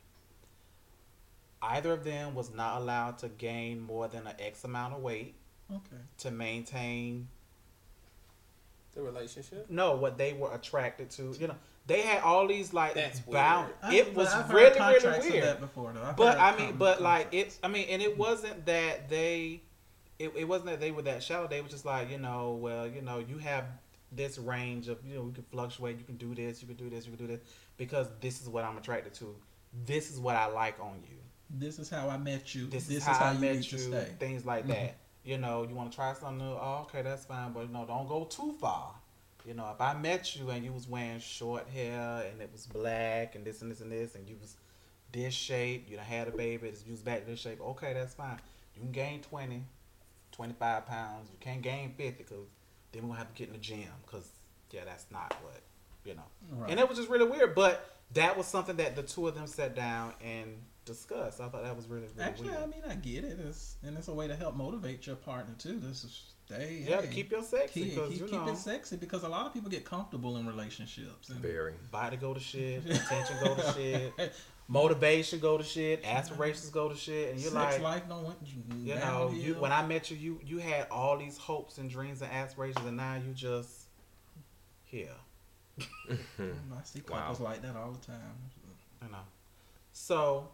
Either of them was not allowed to gain more than an X amount of weight Okay. to maintain the relationship no what they were attracted to. You know, they had all these like That's bound. I- It but was I've heard really really of weird. that before, though. I've But I mean, con- but like it's, I mean, and it wasn't that they, it, it wasn't that they were that shallow. They were just like, you know, well, you know, you have this range of, you know, we can fluctuate. You can do this. You can do this. You can do this because this is what I'm attracted to. This is what I like on you. This is how I met you. This, This, is how, I you met you. to stay. Things like Mhm. that. You know, you want to try something new. Oh, okay, that's fine, but no, don't go too far. You know, if I met you and you was wearing short hair and it was black and this and this and this and you was this shape, you done had a baby, you was back to this shape, okay, that's fine. You can gain 20, 25 pounds. You can't gain 50 because then we're going to have to get in the gym because, yeah, that's not what, you know. Right. And it was just really weird, but that was something that the two of them sat down and discussed. I thought that was really, really Actually, weird. I mean, I get it. It's, and it's a way to help motivate your partner too. This is stay. yeah, hey, keep your sexy keep, because, keep, you keep know, it sexy because a lot of people get comfortable in relationships. And Very. body go to shit, *laughs* attention go to shit, motivation go to shit, aspirations go to shit, and you're Sex like, life don't went you know, you when I met you, you you had all these hopes and dreams and aspirations, and now you just here, *laughs* I see Wow. couples like that all the time. you know. So,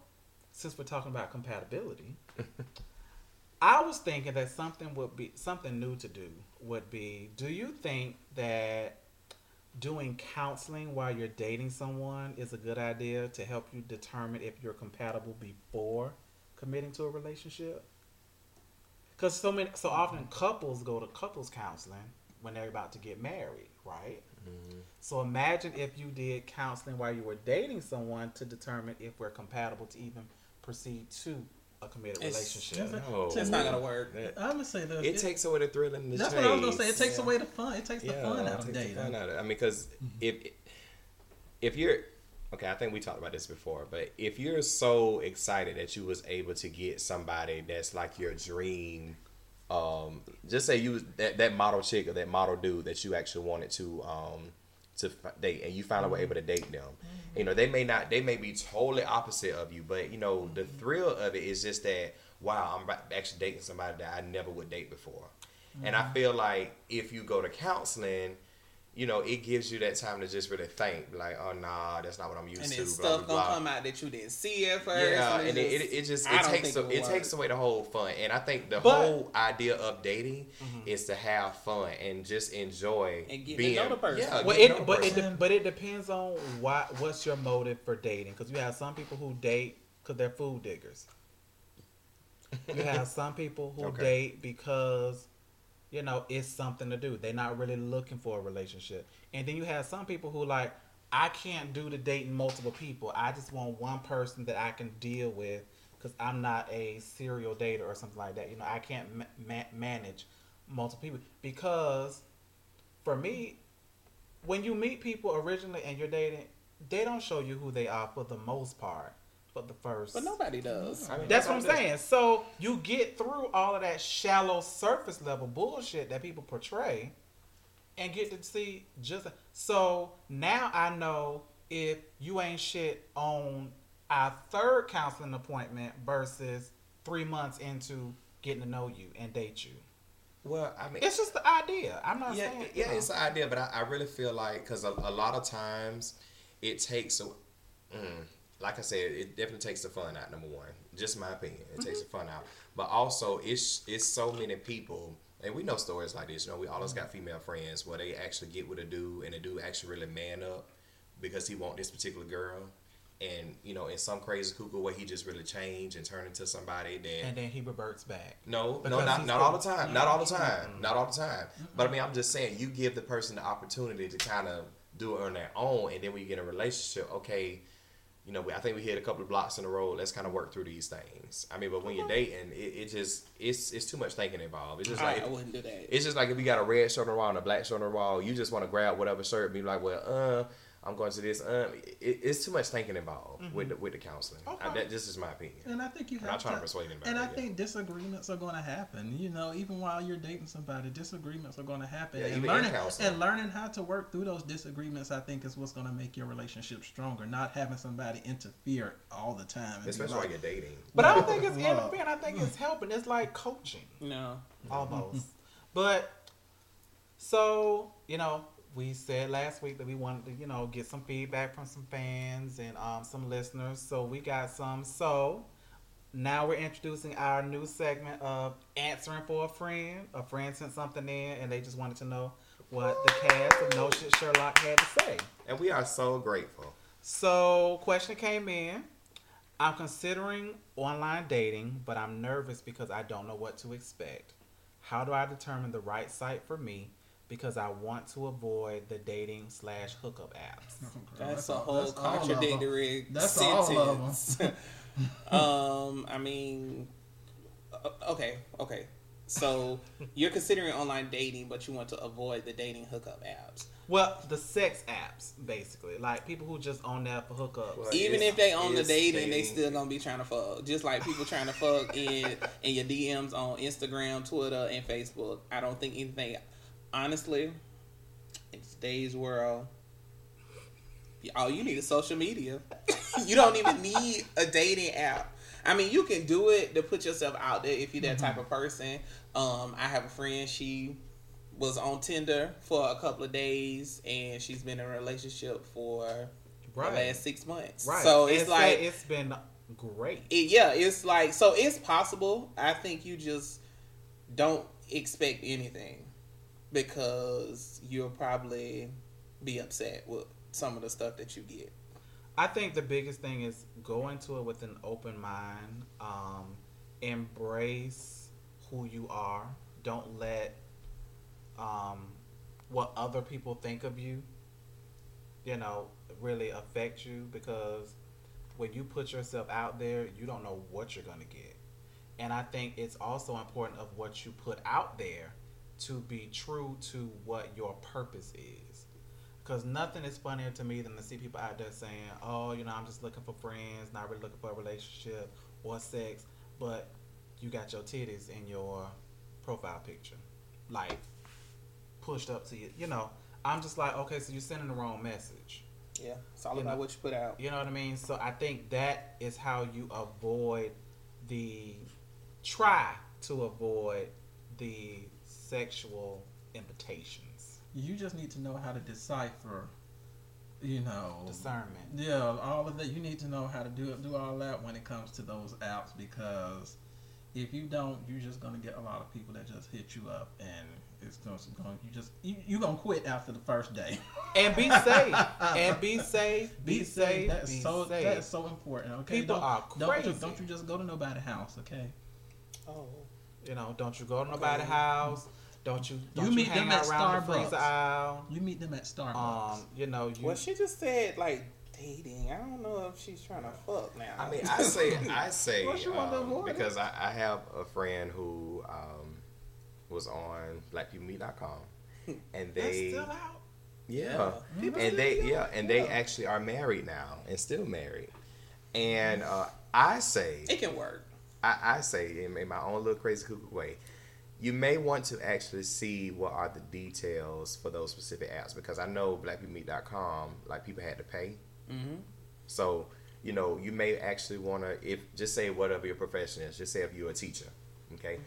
since we're talking about compatibility, *laughs* I was thinking that something would be something new to do would be. Do you think that doing counseling while you're dating someone is a good idea to help you determine if you're compatible before committing to a relationship? Because so many, so often mm-hmm. couples go to couples counseling when they're about to get married, right? Mm-hmm. So imagine if you did counseling while you were dating someone to determine if we're compatible to even proceed to a committed It's- relationship. That's- No, it's not gonna work That- I'm gonna say this. it takes away the thrill and the That's chase. what I was gonna say. It takes Yeah. away the fun. It takes the fun out of dating. fun out of it. I mean, because if if you're okay, I think we talked about this before, but if you're so excited that you was able to get somebody that's like your dream, um, just say you that that model chick or that model dude that you actually wanted to um to date, and you finally were mm-hmm. able to date them. You mm-hmm. know, they may not, they may be totally opposite of you, but you know, the mm-hmm. thrill of it is just that wow, I'm actually dating somebody that I never would date before. And I feel like if you go to counseling, you know, it gives you that time to just really think, like, oh nah, that's not what I'm used and to. then blah, stuff blah, gonna come out that you didn't see at first Yeah, and and it it, it, it just I it don't takes think a, it it takes away the whole fun, and I think the But- whole idea of dating mm-hmm. is to have fun and just enjoy And getting to being know the person. Yeah, well, getting to know it, the but it person. de- but it depends on why what's your motive for dating because you have some people who date because they're food diggers. You have *laughs* some people who Okay. date because, you know, it's something to do. They're not really looking for a relationship. And then you have some people who like, I can't do the dating multiple people. I just want one person that I can deal with because I'm not a serial dater or something like that. You know, I can't ma- ma- manage multiple people because, for me, when you meet people originally and you're dating, they don't show you who they are for the most part. For the first, But nobody does. I mean, that's what I'm nobody saying. So you get through all of that shallow surface level bullshit that people portray and get to see just so now I know if you ain't shit on our third counseling appointment versus three months into getting to know you and date you. Well, I mean, It's just the idea. I'm not yeah, saying you yeah, know. it's the idea, but I, I really feel like because a, a lot of times it takes, a, mm, like I said, it definitely takes the fun out. Number one, just my opinion, it takes the fun out. But also, it's it's so many people, and we know stories like this. You know, we always got female friends where they actually get with a dude, and the dude actually really man up because he want this particular girl. And you know, in some crazy cuckoo way, he just really changed and turned into somebody that and then he reverts back. no, no, Because not he's not all the time. Not all the time. Not all the time. But I mean, I'm just saying, you give the person the opportunity to kind of do it on their own, and then when you get a relationship, okay, you know, I think we hit a couple of blocks in a row. Let's kind of work through these things. I mean, but when you're dating, it, it just it's it's too much thinking involved. It's just like I wouldn't do that. it's just like if you got a red shirt on the wall and a black shirt on the wall, you just want to grab whatever shirt and be like, well, uh, I'm going to this. Um, it, it's too much thinking involved with the, with the counseling. Okay. I, that, this is my opinion. And I think you I'm have not trying to to, persuade anybody. and I yeah. think disagreements are going to happen. You know, even while you're dating somebody, disagreements are going to happen. Yeah, and even in learning counseling. and learning how to work through those disagreements, I think, is what's going to make your relationship stronger. Not having somebody interfere all the time. especially like, while you're dating. But I don't think it's *laughs* Love. interfering. I think it's helping. It's like coaching. no. almost. *laughs* but so you know, we said last week that we wanted to you know get some feedback from some fans and um, some listeners. So we got some. So now we're introducing our new segment of answering for a friend. A friend sent something in, and they just wanted to know what the cast of No Shit Sherlock had to say. And we are so grateful. So, question came in. I'm considering online dating, but I'm nervous because I don't know what to expect. How do I determine the right site for me? Because I want to avoid the dating slash hookup apps. That's, a all- whole that's all of 'em. contradictory That's all of sentence. *laughs* um, I mean, uh, okay, okay. So *laughs* you're considering online dating, but you want to avoid the dating hookup apps. Well, the sex apps, basically, like people who just on there for hookups. Well, Even if they own the it's dating, they still gonna be trying to fuck. Just like people trying to fuck in in your DMs on Instagram, Twitter, and Facebook. I don't think anything. Honestly, in today's world, all you need is social media. *laughs* you don't even need a dating app. I mean, you can do it to put yourself out there if you're that type of person. Um, I have a friend. She was on Tinder for a couple of days, and she's been in a relationship for the last six months. right. So And it's like, it's been great. it, yeah, it's like so it's possible. I think you just don't expect anything because you'll probably be upset with some of the stuff that you get. I think the biggest thing is go into it with an open mind. Um, embrace who you are. Don't let um, what other people think of you, you know, really affect you because when you put yourself out there, you don't know what you're going to get. And I think it's also important of what you put out there to be true to what your purpose is. Because nothing is funnier to me than to see people out there saying, oh, you know, I'm just looking for friends, not really looking for a relationship or sex, but you got your titties in your profile picture. Like, pushed up to you. You know, I'm just like, okay, so you're sending the wrong message. Yeah, it's all You about know- what you put out. You know what I mean? So I think that is how you avoid the try to avoid the sexual invitations. You just need to know how to decipher. You know, Discernment. Yeah, all of that. You need to know how to do it, do all that when it comes to those apps because if you don't, you're just gonna get a lot of people that just hit you up and it's going. You just you you gonna quit after the first day. And be safe. *laughs* and be safe. Be, Be safe. That's be so safe. that's so important. Okay, People don't, are don't crazy. just, don't you just go to nobody's house. Okay. Oh. You know, don't you go to nobody's house. Don't you? Don't You you, meet hang them at around the Starbucks. aisle. You meet them at Starbucks. Um, you know, you. Well, she just said like dating. I don't know if she's trying to fuck now. I mean, I say, I *laughs* say, What you want to um, because I, I have a friend who um, was on BlackPeopleMeet.com, *laughs* and they, still out. yeah, People and they, do yeah, it. and they actually are married now and still married, and uh, I say, it can work. I, I say in, in my own little crazy cuckoo way, you may want to actually see what are the details for those specific apps because I know BlackPeopleMeet.com, like people had to pay. Mm-hmm. So, you know, you may actually want to, if just say whatever your profession is, just say if you're a teacher, okay,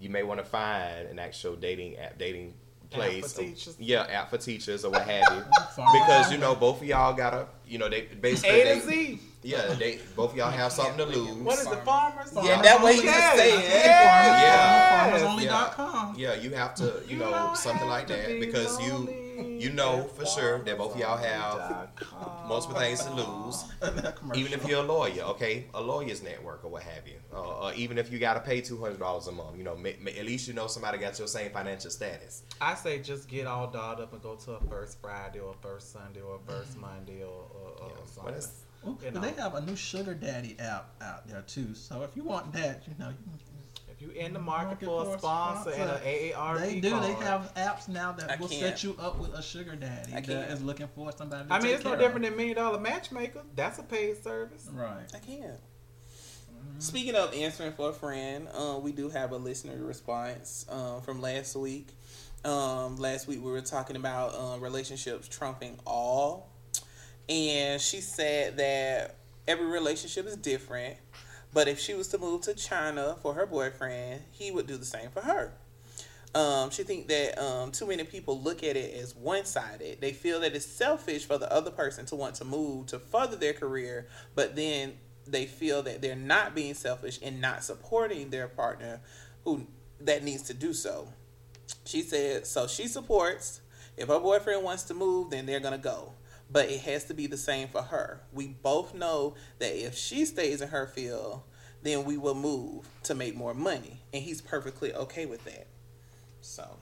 you may want to find an actual dating app, dating for place, or- yeah, app for teachers or what have you, *laughs* because you know both of y'all gotta, you know, they basically, A they, to Z. yeah, they both of y'all have something to lose. What is the farmers? Yeah, that way you Yes, can say it. Yeah, yes. FarmersOnly.com. Yeah, you have to, you know, something like that be because you, lonely you know at for sure that both of y'all have multiple things to lose. Even if you're a lawyer, okay, a lawyer's network or what have you, uh, or even if you got to pay two hundred dollars a month, you know, ma- ma- at least you know somebody got your same financial status. I say just get all dolled up and go to a first Friday or a first Sunday or a first Monday or, or, or Yeah, something. It's- You but know. they have a new sugar daddy app out there too. So if you want that, you know, you If you in the market, Market for for a a sponsor and sponsor. an AARP they do. They have apps now that I will can't. set you up with a sugar daddy I that can't. is looking for somebody. To I mean, take it's no different of. than Million Dollar Matchmaker. That's a paid service. Right. I can't. Speaking of answering for a friend, uh, we do have a listener response uh, from last week. Um, last week we were talking about uh, relationships trumping all, and she said that every relationship is different, but if she was to move to China for her boyfriend, he would do the same for her. Um, she think that um, too many people look at it as one sided. They feel that it's selfish for the other person to want to move to further their career, but then they feel that they're not being selfish and not supporting their partner who that needs to do so. She said, so she supports. If her boyfriend wants to move, then they're gonna go. But it has to be the same for her. We both know that if she stays in her field, then we will move to make more money. And he's perfectly okay with that. So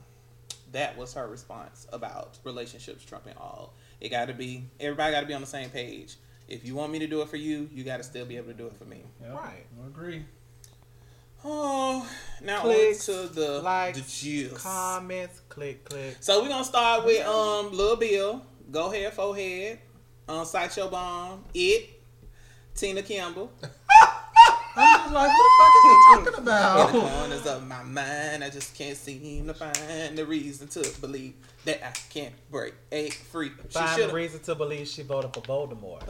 that was her response about relationships trumping all. It gotta be everybody gotta be on the same page. If you want me to do it for you, you gotta still be able to do it for me. Yep. Right. I agree. Oh, now Clicks, on to the likes, the gist. Comments, click, click. So we're gonna start with um Lil Bill. Go ahead, forehead. Um Sideshow Bomb. It. Tina Campbell. *laughs* I'm just like, what the fuck is he *laughs* talking In the about? corners of my mind, I just can't seem to find the reason to believe that I can't break a free. She Find the reason to believe she voted for Voldemort.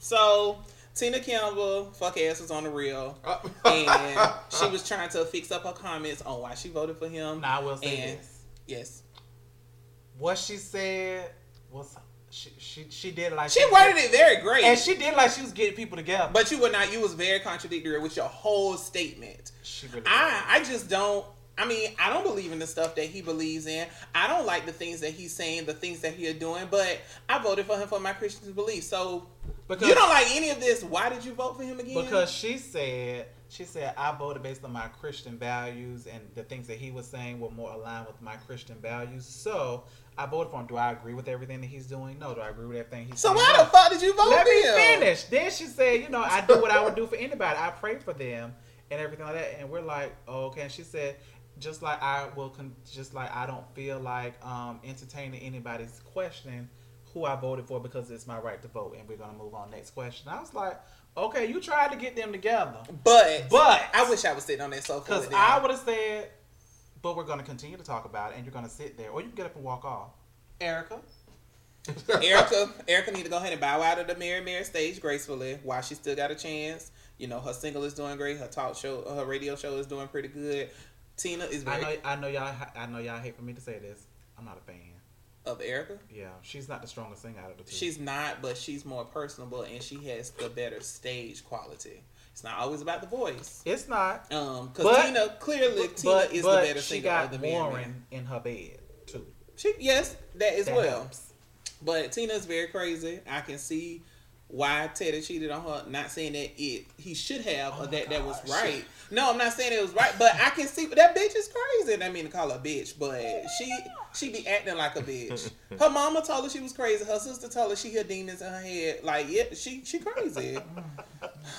So Tina Campbell, fuck ass was on the real, *laughs* and she was trying to fix up her comments on why she voted for him. Now I will say And- this: Yes, what she said was she she, she did like she worded it very great, and she did like she was getting people together. but you were not. You was very contradictory with your whole statement. she really I I just don't. I mean, I don't believe in the stuff that he believes in. I don't like the things that he's saying, the things that he is doing. But I voted for him for my Christian beliefs. So because you don't like any of this. Why did you vote for him again? because she said she said I voted based on my Christian values and the things that he was saying were more aligned with my Christian values. So I voted for him. Do I agree with everything that he's doing? No. Do I agree with everything he's so saying? why No. the fuck did you vote Let for me him? finish. Then she said, you know, I do what I would do for anybody. I pray for them and everything like that. And we're like, oh, okay. And she said, just like I will, con- just like I don't feel like um, entertaining anybody's questioning who I voted for because it's my right to vote. And we're gonna move on next question. I was like, okay, you tried to get them together, But but I wish I was sitting on that sofa. because. I would have said, but we're gonna continue to talk about it, and you're gonna sit there, or you can get up and walk off. Erica, *laughs* Erica, Erica need to go ahead and bow out of the Mary Mary stage gracefully while she still got a chance. You know, her single is doing great. Her talk show, uh, her radio show is doing pretty good. Tina is I know, I know y'all, I know y'all hate for me to say this. I'm not a fan. of Erica. Yeah, she's not the strongest singer out of the two. She's not, but she's more personable and she has the better stage quality. It's not always about the voice. It's not. Um, because Tina clearly Tina but is but the better she singer got of the. Warryn in her bed too. She yes, that as That well. helps. But Tina's very crazy. I can see why Teddy cheated on her. Not saying that it he should have or Oh that that was right. No, I'm not saying it was right, but I can see that bitch is crazy. And I mean to call her a bitch, but she she be acting like a bitch. *laughs* Her mama told her she was crazy. Her sister told her she had demons in her head. Like yeah, she she crazy. *laughs*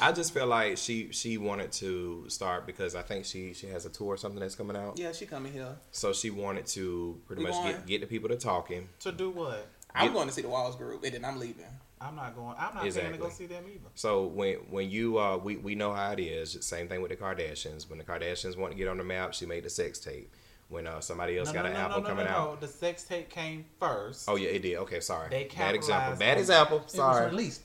I just feel like she she wanted to start because I think she she has a tour or something that's coming out. yeah, she coming here. So she wanted to pretty We much going? get get the people to talking. To do what? I'm Get- going to see the Walls group, and then I'm leaving. I'm not going. I'm not going to go see them either. So when when you uh we, we know how it is. Same thing with the Kardashians. When the Kardashians want to get on the map, she made the sex tape. When uh somebody else No, got no, an no, album no, no, coming no, out. no. The sex tape came first. Oh yeah, it did. Okay, sorry. They Bad example. capitalized Bad on- example. It was Sorry. released.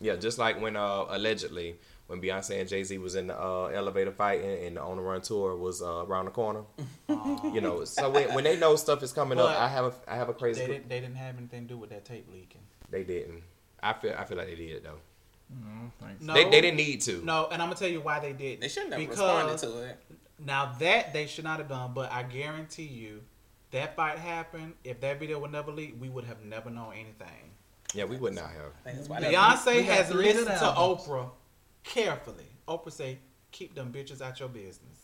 Yeah, just like when uh allegedly when Beyonce and Jay Z was in the uh, elevator fighting and the On the Run tour was uh, around the corner. Aw. You know, so when, when they know stuff is coming up, I have a I have a crazy. they didn't. They didn't have anything to do with that tape leaking. They didn't. I feel I feel like they did though. Mm, thanks. No, They, they didn't need to. No, and I'm gonna tell you why they did. They shouldn't have because responded to it. Now that they should not have done, but I guarantee you, that fight happened. If that video would never leak, we would have never known anything. Yeah, we would not have. I think that's why they Beyonce has listened to. Oprah carefully. Oprah say, "Keep them bitches out your business."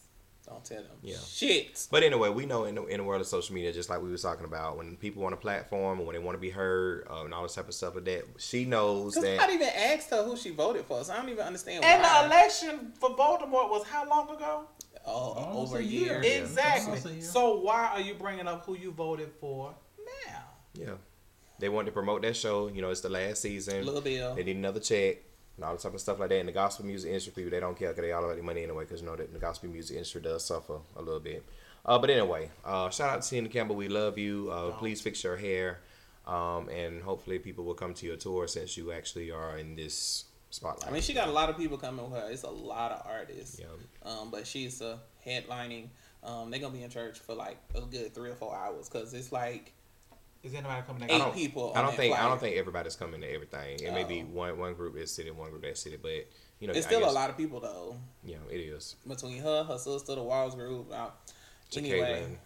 don't tell them. Yeah. Shit. But anyway, we know in the, in the world of social media, just like we was talking about, when people want a platform, and when they want to be heard, uh, and all this type of stuff, like that she knows Because that. I even asked her who she voted for, so I don't even understand And why. the election for Voldemort was how long ago? oh, Almost over a a year. year. Exactly. A year. So why are you bringing up who you voted for now? yeah, they wanted to promote that show. You know, it's the last season. Little Bill. They need another check and all the type of stuff like that. And the gospel music industry people, they don't care because they all about the money anyway. Because you know that the gospel music industry does suffer a little bit. Uh, but anyway, uh, shout out to Tina Campbell. We love you. Uh, Don't. please fix your hair, um, and hopefully people will come to your tour since you actually are in this spotlight. I mean, she got a lot of people coming with her. It's a lot of artists. Yeah. Um, but she's uh, headlining. Um, they're gonna be in church for like a good three or four hours because it's like Is anybody coming eight next? people. I don't that think I don't think everybody's coming to everything. It may be Oh. one one group is sitting, one group that city, but you know, It's I still guess, a lot of people though. You know, it is. Between her, her sister, the Walls group. Uh, anyway,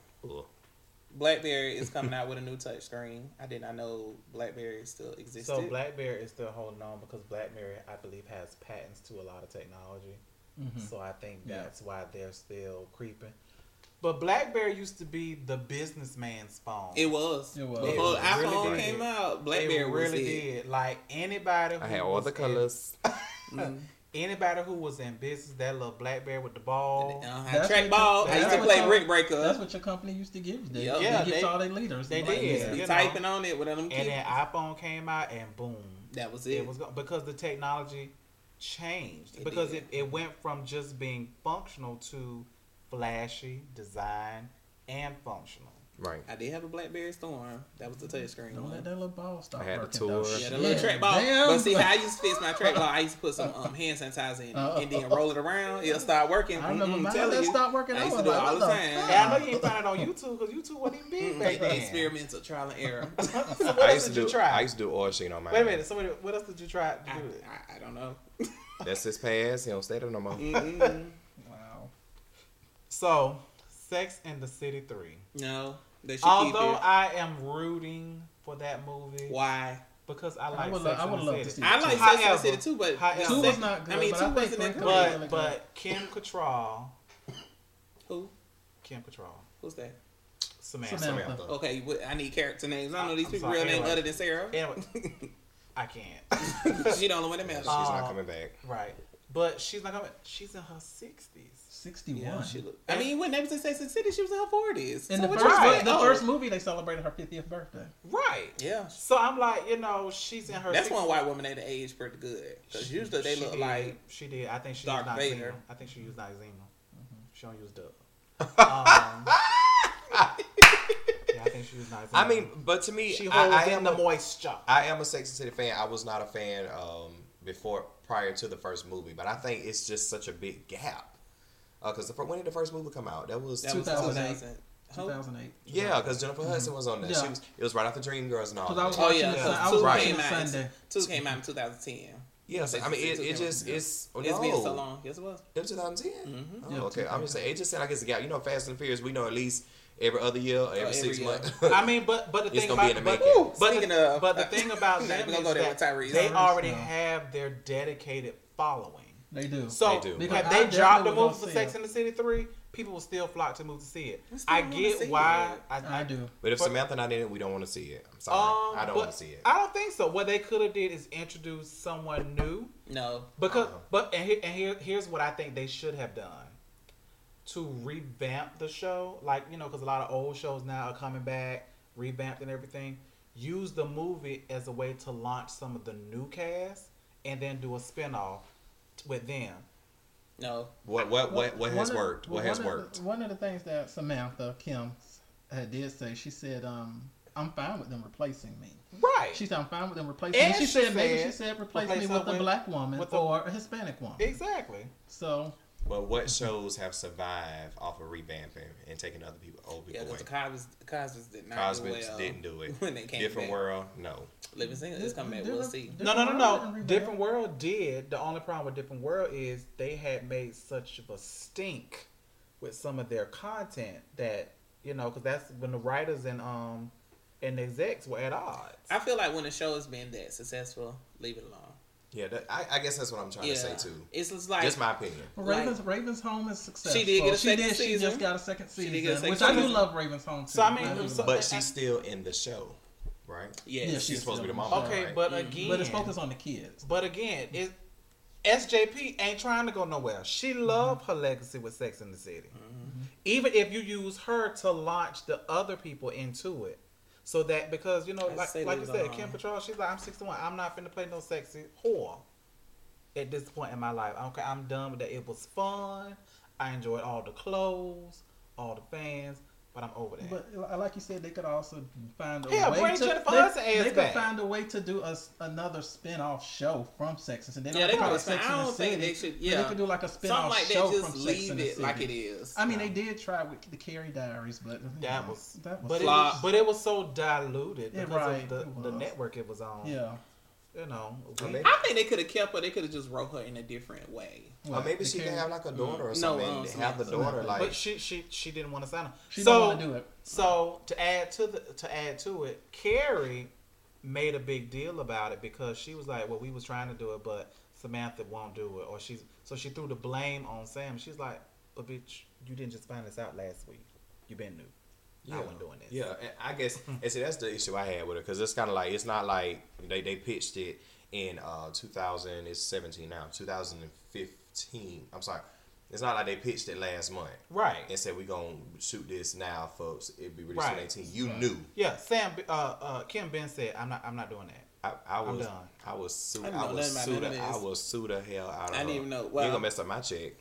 BlackBerry is coming *laughs* out with a new touch screen. I did not know BlackBerry still existed. So BlackBerry is still holding on because BlackBerry, I believe, has patents to a lot of technology. Mhm. So I think Yeah. that's why they're still creeping. But BlackBerry used to be the businessman's phone. it was. It was. Before It iPhone really did. came out, It BlackBerry was really it. did. Like anybody who I had all was the colors. Mm. *laughs* anybody who was in business, that little BlackBerry with the ball. Uh, That's track ball. I used that's to what play y'all- Brick Breaker. That's what your company used to give. They, Yep. Yeah, give they- to all their leaders. they Like, did. used to be you know. typing on it with them and kids. then iPhone came out, and boom, that was it. it was go- because the technology changed It because did. it, it went from just being functional to flashy design and functional. Right. I did have a BlackBerry Storm. That was the touchscreen Don't one. let that little ball stop I had the working. though. tour. Yeah, the little track ball. damn. But see, how I used to fix my track ball, I used to put some um, hand sanitizer in it Uh, and then roll it around. It'll start working. I remember mine. telling That you. stopped working. I I used to do it all the the time. Yeah, I know you ain't find it on YouTube because YouTube wasn't even big back Take the then. experimental trial and error. *laughs* so *laughs* what I else used to did you try? I used to do oil sheen on my. Wait a minute. So what what else did you try to I, do? I, I don't know. That's his past. He don't stay there no more. Mm-mm. Wow. So, Sex and the City three. No, they should Although keep it. I am rooting for that movie Why? because I I like would Sex lo- I would the love City. to see I it like too. Sex and the City too, but however- Two Sex- was not good. I mean, two I wasn't that good. But but Kim Cattrall, who? Kim Cattrall, Who's that? Samantha. Samantha. Okay, what- I need character names. I don't know these I'm people sorry, real name other than Sarah. Anyway, *laughs* I can't. she the only one that *laughs* She's matters. Uh, not coming back. right, but she's not coming. She's in her sixties. Sixty-one. yeah, she look. I mean, when they was in Sex and the City, she was in her forties. in so the what first, right. the Oh. first movie, they celebrated her 50th birthday. Right. Yeah, So I'm like, you know, she's in her. that's 60s. one white woman that age pretty good. Because usually they look did. like she did. I think she Darth used Vader. Noxzema. I think she used Noxzema. She don't use Dove. *laughs* um, yeah, I think she used Noxzema. I mean, but to me, she I, holds I in am the a, moisture. I am a Sex and City fan. I was not a fan um, before prior to the first movie, but I think it's just such a big gap. Because the when did the first movie come out? That was that was 2008. 2000. 2008. yeah, because Jennifer Hudson was on that. Yeah. She was. It was right after Dreamgirls and all. I was that. Oh yeah. Yeah. Sun- I two was Right. watching came it out. Sunday. Two came out in 2010. Yeah, so, I mean, it, it just it's oh, It's no. been so long. Yes, it was. It was 2010. Mhm. Oh, Yeah, okay, I'm just saying. It just sounded like it's a gap. You know, Fast and Furious. We know at least every other year, or every, every six months. *laughs* I mean, but but the It's thing gonna be about the but, making. but, the, of- but the thing about *laughs* them is go that Tyrese. they already no. have their dedicated following. They do. So They do. Because have I they dropped the definitely would move go for Sex it. in the City three, people will still flock to move to see it. I still I wanna get why. it. I, I do. but if But- Samantha not in it, we don't want to see it. I'm sorry, Um, I don't want to see it. I don't think so. What they could have did is introduce someone new. No. Because, Uh-huh. but and, here, and here, here's what I think they should have done to revamp the show. Like you know, because a lot of old shows now are coming back, revamped and everything. Use the movie as a way to launch some of the new cast, and then do a spinoff with them. No. What what what what has of- worked? What has worked? the- one of the things that Samantha Kim had did say, she said, um, "I'm fine with them replacing me." Right. She said, "I'm fine with them replacing And me." She, she said, "Maybe she said, said replace, replace me with a black woman with a- or a Hispanic woman." exactly. So But what shows have survived off of revamping and taking other people old Yeah, people because away? the Cosby's, the Cosby's did not Cosby's do well didn't do it. *laughs* when they came Different back. world, no. Living Single is coming back. Different- We'll see. No, no, no, World no. didn't. Different World did. The only problem with Different World is they had made such of a stink with some of their content that you know, because that's when the writers and um and the execs were at odds. I feel like when a show has been that successful, leave it alone. Yeah, that, I, I guess that's what I'm trying yeah, to say too. it's just like Just my opinion. Ravens Ravens Home is successful. She did get a she second did, She just got a second She season, did get a second which I do love Ravens Home too. So, I mean, do so- But it. she's still in the show, right? yes. Yeah, she's supposed to be the mom. mama. okay, right. but again, but it's focused on the kids. But again, it SJP ain't trying to go nowhere. She loved her legacy with Sex in the City. Mm-hmm. Even if you use her to launch the other people into it. So that because you know, I like like you said, Kim. Cattrall, she's like, I'm 61. I'm not finna play no sexy whore at this point in my life. Okay, I'm done with that. It was fun. I enjoyed all the clothes, all the fans, but I'm over that. But uh, like you said, they could also find a Yeah, way bring to. Jennifer they, Hudson ass they could find a way to do a, s- another spin-off show from Sex and the City. Yeah, don't they could it Sex find- I and the don't think City, they should- yeah. they could do like a Something spin-off like show that. from Just Sex leave and the it City. like it is. I mean, they did try with the Carrie Diaries, but you that know, was that was but it was, but it was so diluted Yeah, because right, of the, the network it was on. yeah. You know, Or maybe, I think they could have kept her. They could have just wrote her in a different way. or What, maybe she can have like a daughter or No, something. um, have the Samantha. daughter like. but she she she didn't want to sign her. She so don't want to do it. so to add to the to add to it, Carrie made a big deal about it because she was like, "Well, we was trying to do it, but Samantha won't do it," or she's so she threw the blame on Sam. She's like, "But bitch, you didn't just find this out last week. You been new. I wasn't doing this." Yeah, and I guess *laughs* and see that's the issue I had with it because it's kind of like it's not like they they pitched it in uh 2000 it's 17 now 2015 I'm sorry it's not like they pitched it last month Right. and said we're gonna shoot this now folks it'd be released Right. in 18 you Right. knew Yeah. Sam. Uh, uh, Kim Ben said, "I'm not. I'm not doing that." I, I I'm was done. I was sue I I, was nothing sue the, I was sue the hell out of I didn't even know- you well- ain't gonna mess up my check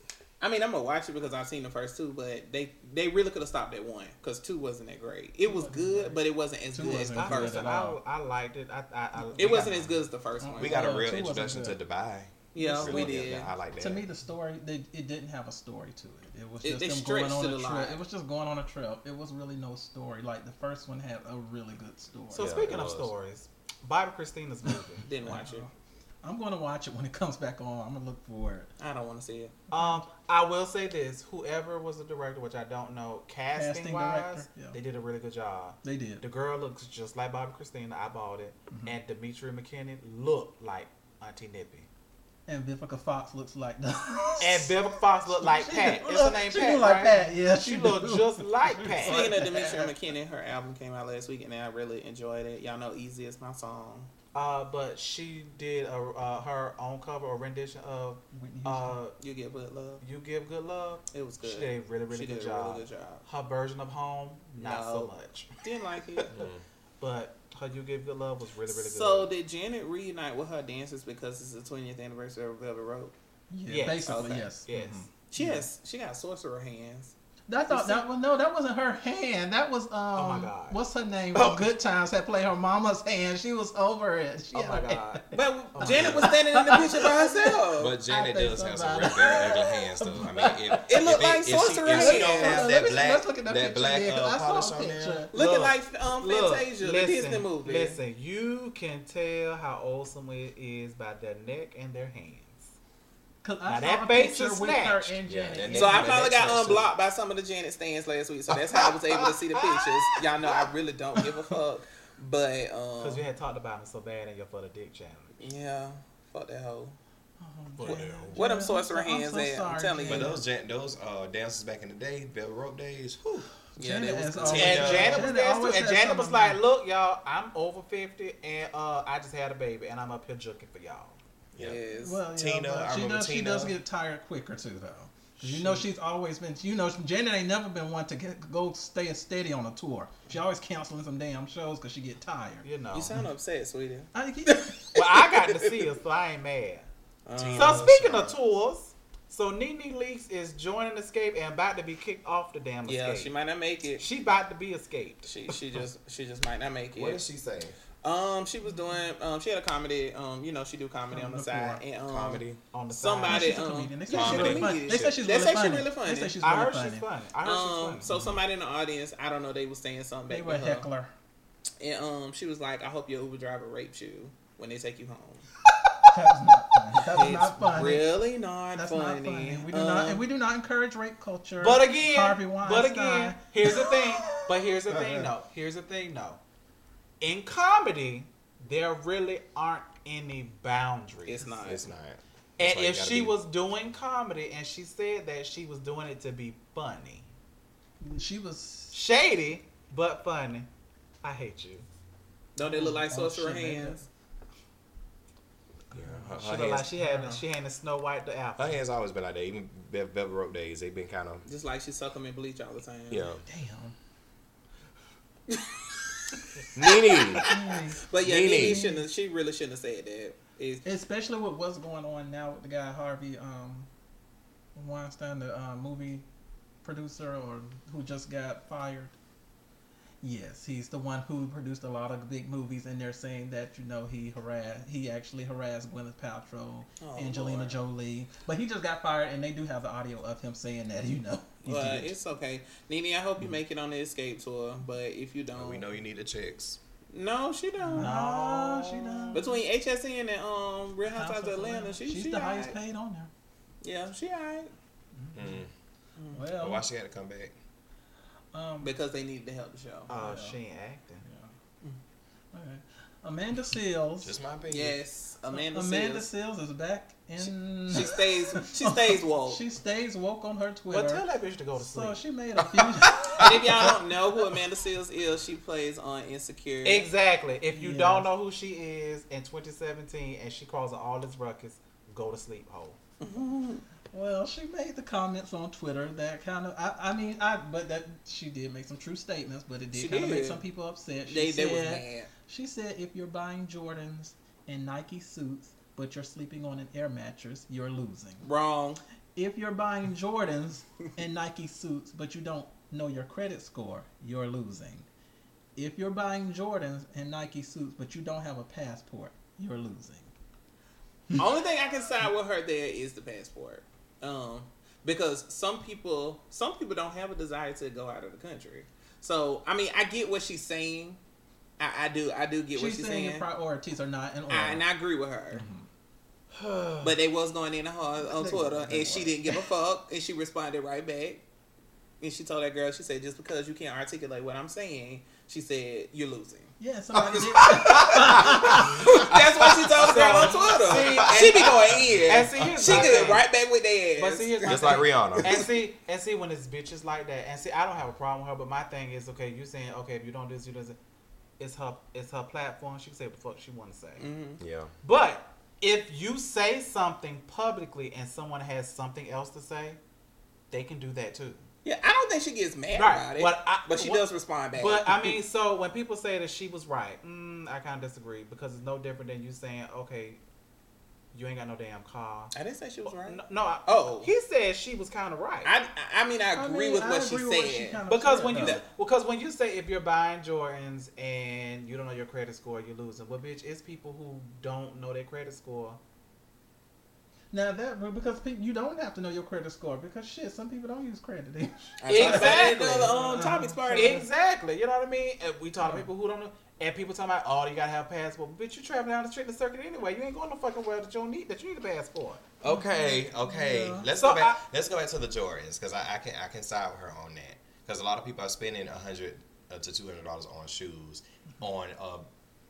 I mean, I'm gonna watch it because I've seen the first two, but they they really could have stopped at one because two wasn't that great. It was wasn't good, great. but it wasn't as Two good as wasn't the first one. I. I liked it. I, I, I we It wasn't got- as good as the first uh-uh. one. we got a real introduction to good. Dubai Yeah, Really we good. did. I like that To me, the story they, it didn't have a story to it. It was It- just they them going on it a a trip. lot. It was just going on a trip. It was really no story. Like the first one had a really good story. So Yeah, speaking of stories, Bobbi Kristina's movie. *laughs* Didn't watch it. I'm going to watch it when it *laughs* comes back on. I'm gonna look for it. I don't want to see it. Um, I will say this: whoever was the director, which I don't know, casting, Casting wise, director, yeah. they did a really good job. They did. The girl looks just like Bobbi Kristina. I bought it, Mm-hmm. and Demetria McKinney looked like Auntie Nippy, And Vivica Fox looks like the. *laughs* and Beverly Fox looked like She Pat. do It's her name she Pat, do like right? Pat, yeah, she, she looked do. just like *laughs* Pat. Speaking of Demetria McKinney, her album came out last week, and I really enjoyed it. Y'all know "Easy" is my song. Uh, but she did a, uh, her own cover or rendition of uh, You get good love. "You Give Good Love." It was good. She did a really, really She good did a job. really good job. Her version of "Home," not so much, *laughs* Didn't like it. *laughs* Mm. but her "You Give Good Love" was really, really good. So did Janet reunite with her dancers because it's the 20th anniversary of Velvet Rope? yeah, yes, basically okay. yes. yes. Mhm. She has she got sorcerer hands. I thought that was no, that wasn't her hand. That was um, Oh my God. what's her name? Oh. Good Times had played her mama's hand. She was over it. She Oh my her- god. *laughs* But Oh Janet God. was standing in the picture by herself. But Janet think does have some but- very, very ugly hands, though. I mean, if, It look if like if she, sorcerer if she don't hands. have Let that me- black, let's look at that, that picture black again, 'cause uh, polish on there. picture. Looking Look, like um, Look, Fantasia, the listen, Disney movie. Listen, you can tell how old someone is by their neck and their hands. Cause Now I that face picture is with her snatched. and Yeah, Janet. So I Yeah, finally got changed unblocked by some of the Janet stands last week, so that's how I was able to see the pictures. *laughs* Y'all know I really don't give a fuck, but Because um, you had talked about him so bad in your for the dick challenge. yeah, fuck that hoe. Oh, What What them Janet, sorcerer I'm so- I'm hands so at? I'm sorry, telling you. But those jan- those uh, dances back in the day, velvet rope days. Whew. Yeah, Janet that was has good. always- And Tina. Janet was Janet there too. And Janet was like, "Look, y'all, I'm over fifty, and uh, I just had a baby, and I'm up here joking for y'all." Yeah. Yes. Well, yeah, Tina, but I she remember does. She does get tired quicker too, though. 'Cause you know she's always been. You know, Janet ain't never been one to get, go stay steady on a tour. She always canceling some damn shows because she get tired. You know. You sound upset, sweetie. I keep- *laughs* well, I got to see her, so I ain't mad. Um, So speaking of tours, so Nene Leakes is joining Escape and about to be kicked off the damn yeah, Escape. she might not make it. She about to be escaped. She she just she just might not make it. What is she say? Um, she was doing um she had a comedy um you know she do comedy on the Before. side and um Comedy. On the Somebody- side. a um. They say she's really funny. They say she's They really say she funny. really funny. They say she's I heard funny. she's funny. I heard um she's so somebody in the audience I don't know they was saying something They back were with her. heckler. and um she was like I hope your Uber driver raped you when they take you home. *laughs* That's not funny. That's it's not funny. really not That's funny. not funny. We do Um, not, and we do not encourage rape culture. But again, Harvey but again, here's the thing. *laughs* But here's the thing, though. Here's the thing, though. In comedy, there really aren't any boundaries. It's not. It's not. And That's why you if she be- was doing comedy and she said that she was doing it to be funny, she was. shady but funny, I hate you. Don't they look like Oh, sorcerer hands? Yeah, her, She her looked like she had she had the Snow White the apple. her hands always been like that. Even Vel- velvet rope days, they've been kind of Just like she suck them in bleach all the time. yeah. Damn. *laughs* Nene. *laughs* But yeah, Nene. Nene shouldn't. Have, she really shouldn't have said that. It's, Especially with what's going on now with the guy Harvey um, Weinstein, the uh, movie producer, or who just got fired. Yes, he's the one who produced a lot of big movies, and they're saying that you know he harassed, he actually harassed Gwyneth Paltrow, Oh, Angelina Lord. Jolie, but he just got fired, and they do have the audio of him saying that you know. he but did. it's okay. Nene, I hope you make it on the escape tour. But if you don't, we know you need the checks. No, she don't. no, she don't. Between HSN and um Real Housewives of Atlanta, she, she's she the highest alright. paid on there. Yeah, she alright. Mm. Well, But why she had to come back? Um, Because they needed to help the show. Oh, Yeah. she ain't acting. okay. Amanda Seales. Just my opinion. yes, Amanda, Amanda Seales. Seales is back in. She stays. She *laughs* stays woke. She stays woke on her Twitter. Well, tell that bitch to go to sleep. so she made a *laughs* few. and if y'all don't know who Amanda Seales is, she plays on Insecure. Exactly. If you Yes. don't know who she is in 2017 and she causing all this ruckus, go to sleep, hoe. *laughs* well, she made the comments on Twitter that kind of. I, I mean, I but that she did make some true statements, but it did She kind of make some people upset. She They said, they was mad. She said, if you're buying Jordans and Nike suits, but you're sleeping on an air mattress, you're losing. Wrong. If you're buying *laughs* Jordans and Nike suits, but you don't know your credit score, you're losing. If you're buying Jordans and Nike suits, but you don't have a passport, you're losing. Only thing I can side with her there is the passport. Um, because some people, some people don't have a desire to go out of the country. So I mean, I get what she's saying. I, I do, I do get what She's she's saying priorities are not in order. I, and I agree with her. *sighs* But they was going in her on Twitter, and she didn't give a *laughs* fuck, and she responded right back. And she told that girl, she said, just because you can't articulate what I'm saying, she said you're losing. Yeah, somebody did. *laughs* That's what she told the girl on Twitter. See, she be going in. and see, here's she my good thing. right back with their ass. But see, here's my Just thing. like Rihanna. and see, and see when it's bitches like that. And see, I don't have a problem with her, but my thing is, okay, you saying, okay, if you don't do this, you do this. It's her, it's her platform. She can say what the fuck she want to say. Mhm. Yeah. But if you say something publicly and someone has something else to say, they can do that too. Yeah, I don't think she gets mad Right, about it, but I- but she what- does respond back. But I mean, *laughs* so when people say that she was right, mm, I kind of disagree because it's no different than you saying, okay, you ain't got no damn car. I didn't say she was right. No, no I, Oh. he said she was kind of right. I, I mean, I I agree mean, with I what she agree with what she said. kinda because said, when you though. because when you say if you're buying Jordans and you don't know your credit score, you're losing. Well, bitch, it's people who don't know their credit score Now that because people, you don't have to know your credit score because shit, some people don't use credit. I talked about that in Exactly. the um, topics party. Exactly. You know what I mean? And we talk to people who don't know. And people talking about, oh, you gotta have a passport. Bitch, you traveling down the street in the circuit anyway. You ain't going no fucking well that you don't need that you need a passport. Okay, okay. Yeah. Let's So go back. I- let's go back to the Jordans because I, I can I can side with her on that because a lot of people are spending a hundred uh, to two hundred dollars on shoes on uh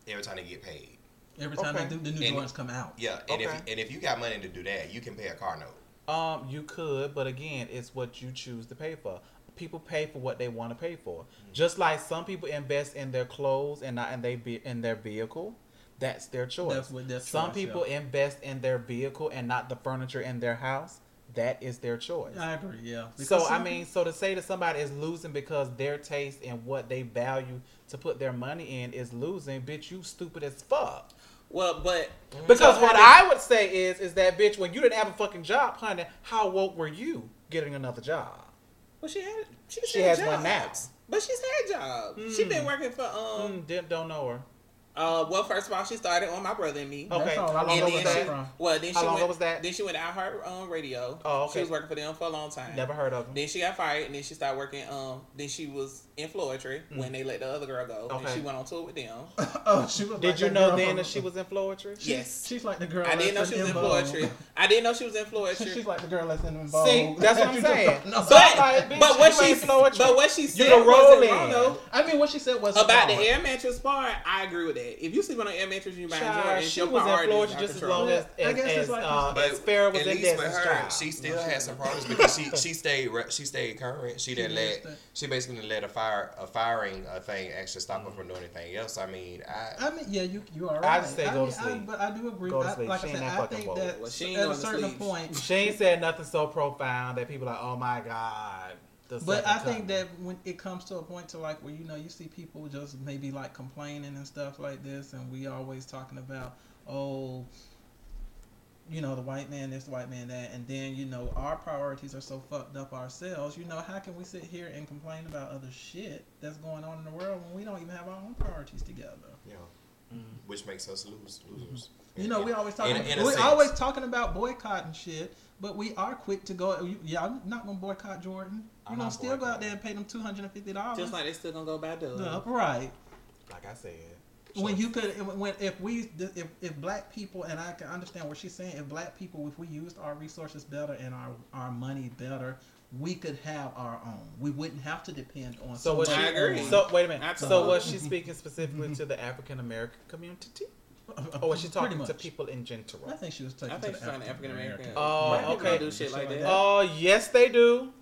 every time they get paid. Every time Okay. they do, the new And- Jordans come out. Yeah, and if and if you got money to do that, you can pay a car note. Um, you could, but again, it's what you choose to pay for. People pay for what they want to pay for. Just like some people invest in their clothes and not in they be in their vehicle. That's their choice. That's what their some choice, people yeah. invest in their vehicle and not the furniture in their house. That is their choice. I agree. Yeah. So I mean, so to say that somebody is losing because their taste and what they value to put their money in is losing, bitch, you stupid as fuck. Well, but Because So what I would say is, is that bitch, when you didn't have a fucking job, honey, how woke were you getting another job? well, she had she, She had has one now. But she's had jobs. She's been working for um. Mm, don't know her. Uh, well, first of all, she started on my brother and me. Okay, That's all. how How long long and ago was was then that she, well, then How she long went, ago was that? Then she went out her um, radio. Oh, She was working for them for a long time. Never heard of them. Then she got fired, and then she started working. Um, then she was in Floetry when they let the other girl go. And Mm. Okay. she went on tour with them. *laughs* oh, she was. Did like you know girl then that she was in Floetry? Yes. She's like the girl. I didn't know she was in Floetry. I didn't know she was *laughs* in Floetry. She's like the girl that's in Vogue. See, that's what *laughs* I'm saying. don't. But- But, bitch, but what she but what she said the wasn't rolling. wrong though. I mean, what she said was About the wrong. air mattress part, I agree with that. If you sleep on an air mattress, you buy Child, Jordan. she your was in priorities Floetry are just as long as, I guess it's as, like uh, But as Farrah was at in least with her, Child. she still had some problems because she she stayed re- she stayed current. She didn't did let stay- she basically didn't let a fire a firing uh, thing actually stop her from doing anything else. I mean, I I mean, yeah, you you are right. I right. just say I go mean, to I- sleep. but I do agree. Go to I- sleep. Like She I ain't said, that I fucking think woke. that Well, she ain't at a certain point. She ain't said nothing so profound that people are like, oh my god. The But I think coming. that when it comes to a point to like where you know you see people just maybe like complaining and stuff like this, and we always talking about oh, you know the white man this, the white man that, and then you know our priorities are so fucked up ourselves. You know how can we sit here and complain about other shit that's going on in the world when we don't even have our own priorities together? you know, mm. which makes us lose losers. Mm-hmm. You know, we always talking. in- in a we sense. always talking about boycotting shit, but we are quick to go. you- Yeah, I'm not gonna boycott Jordan. I'm You gonna still go out there and pay them two hundred and fifty dollars. Just like they still gonna go by Doug. Yeah, right. like I said, When you could, when if we, if if black people, and I can understand what she's saying, if black people, if we used our resources better and our our money better, we could have our own. We wouldn't have to depend on. So what she? I agree. So wait a minute. Absolutely. So was she speaking specifically to the African American community, or was she talking to people in general? I think she was talking I think to she's the talking to African African American. American. Oh, White okay. don't do shit like that. Oh yes, they do.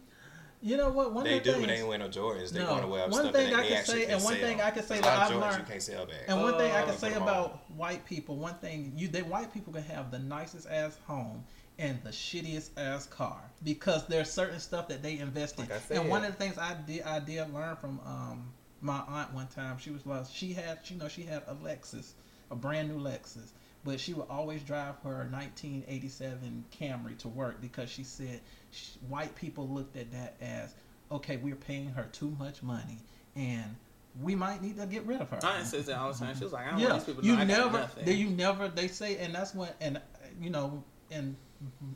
You know what? One They of the do, but they ain't wear no Jordans. They No. want to wear One thing I can say- and one sell. thing I can say that I've Jordans learned- you can't sell back. And one thing I Oh, can say about on. white people, one thing you they white people can have the nicest ass home and the shittiest ass car because there's certain stuff that they invest in. Like I said. and one of the things I did I did learn from um my aunt one time, she was like she had you know she had a Lexus, a brand new Lexus, but she would always drive her 1987 Camry to work because she said sh white people looked at that as okay, we're paying her too much money and we might need to get rid of her. I says that all the time. She was like, I don't Yeah, want these people you know never, they, you never. They say, and that's when, and you know, and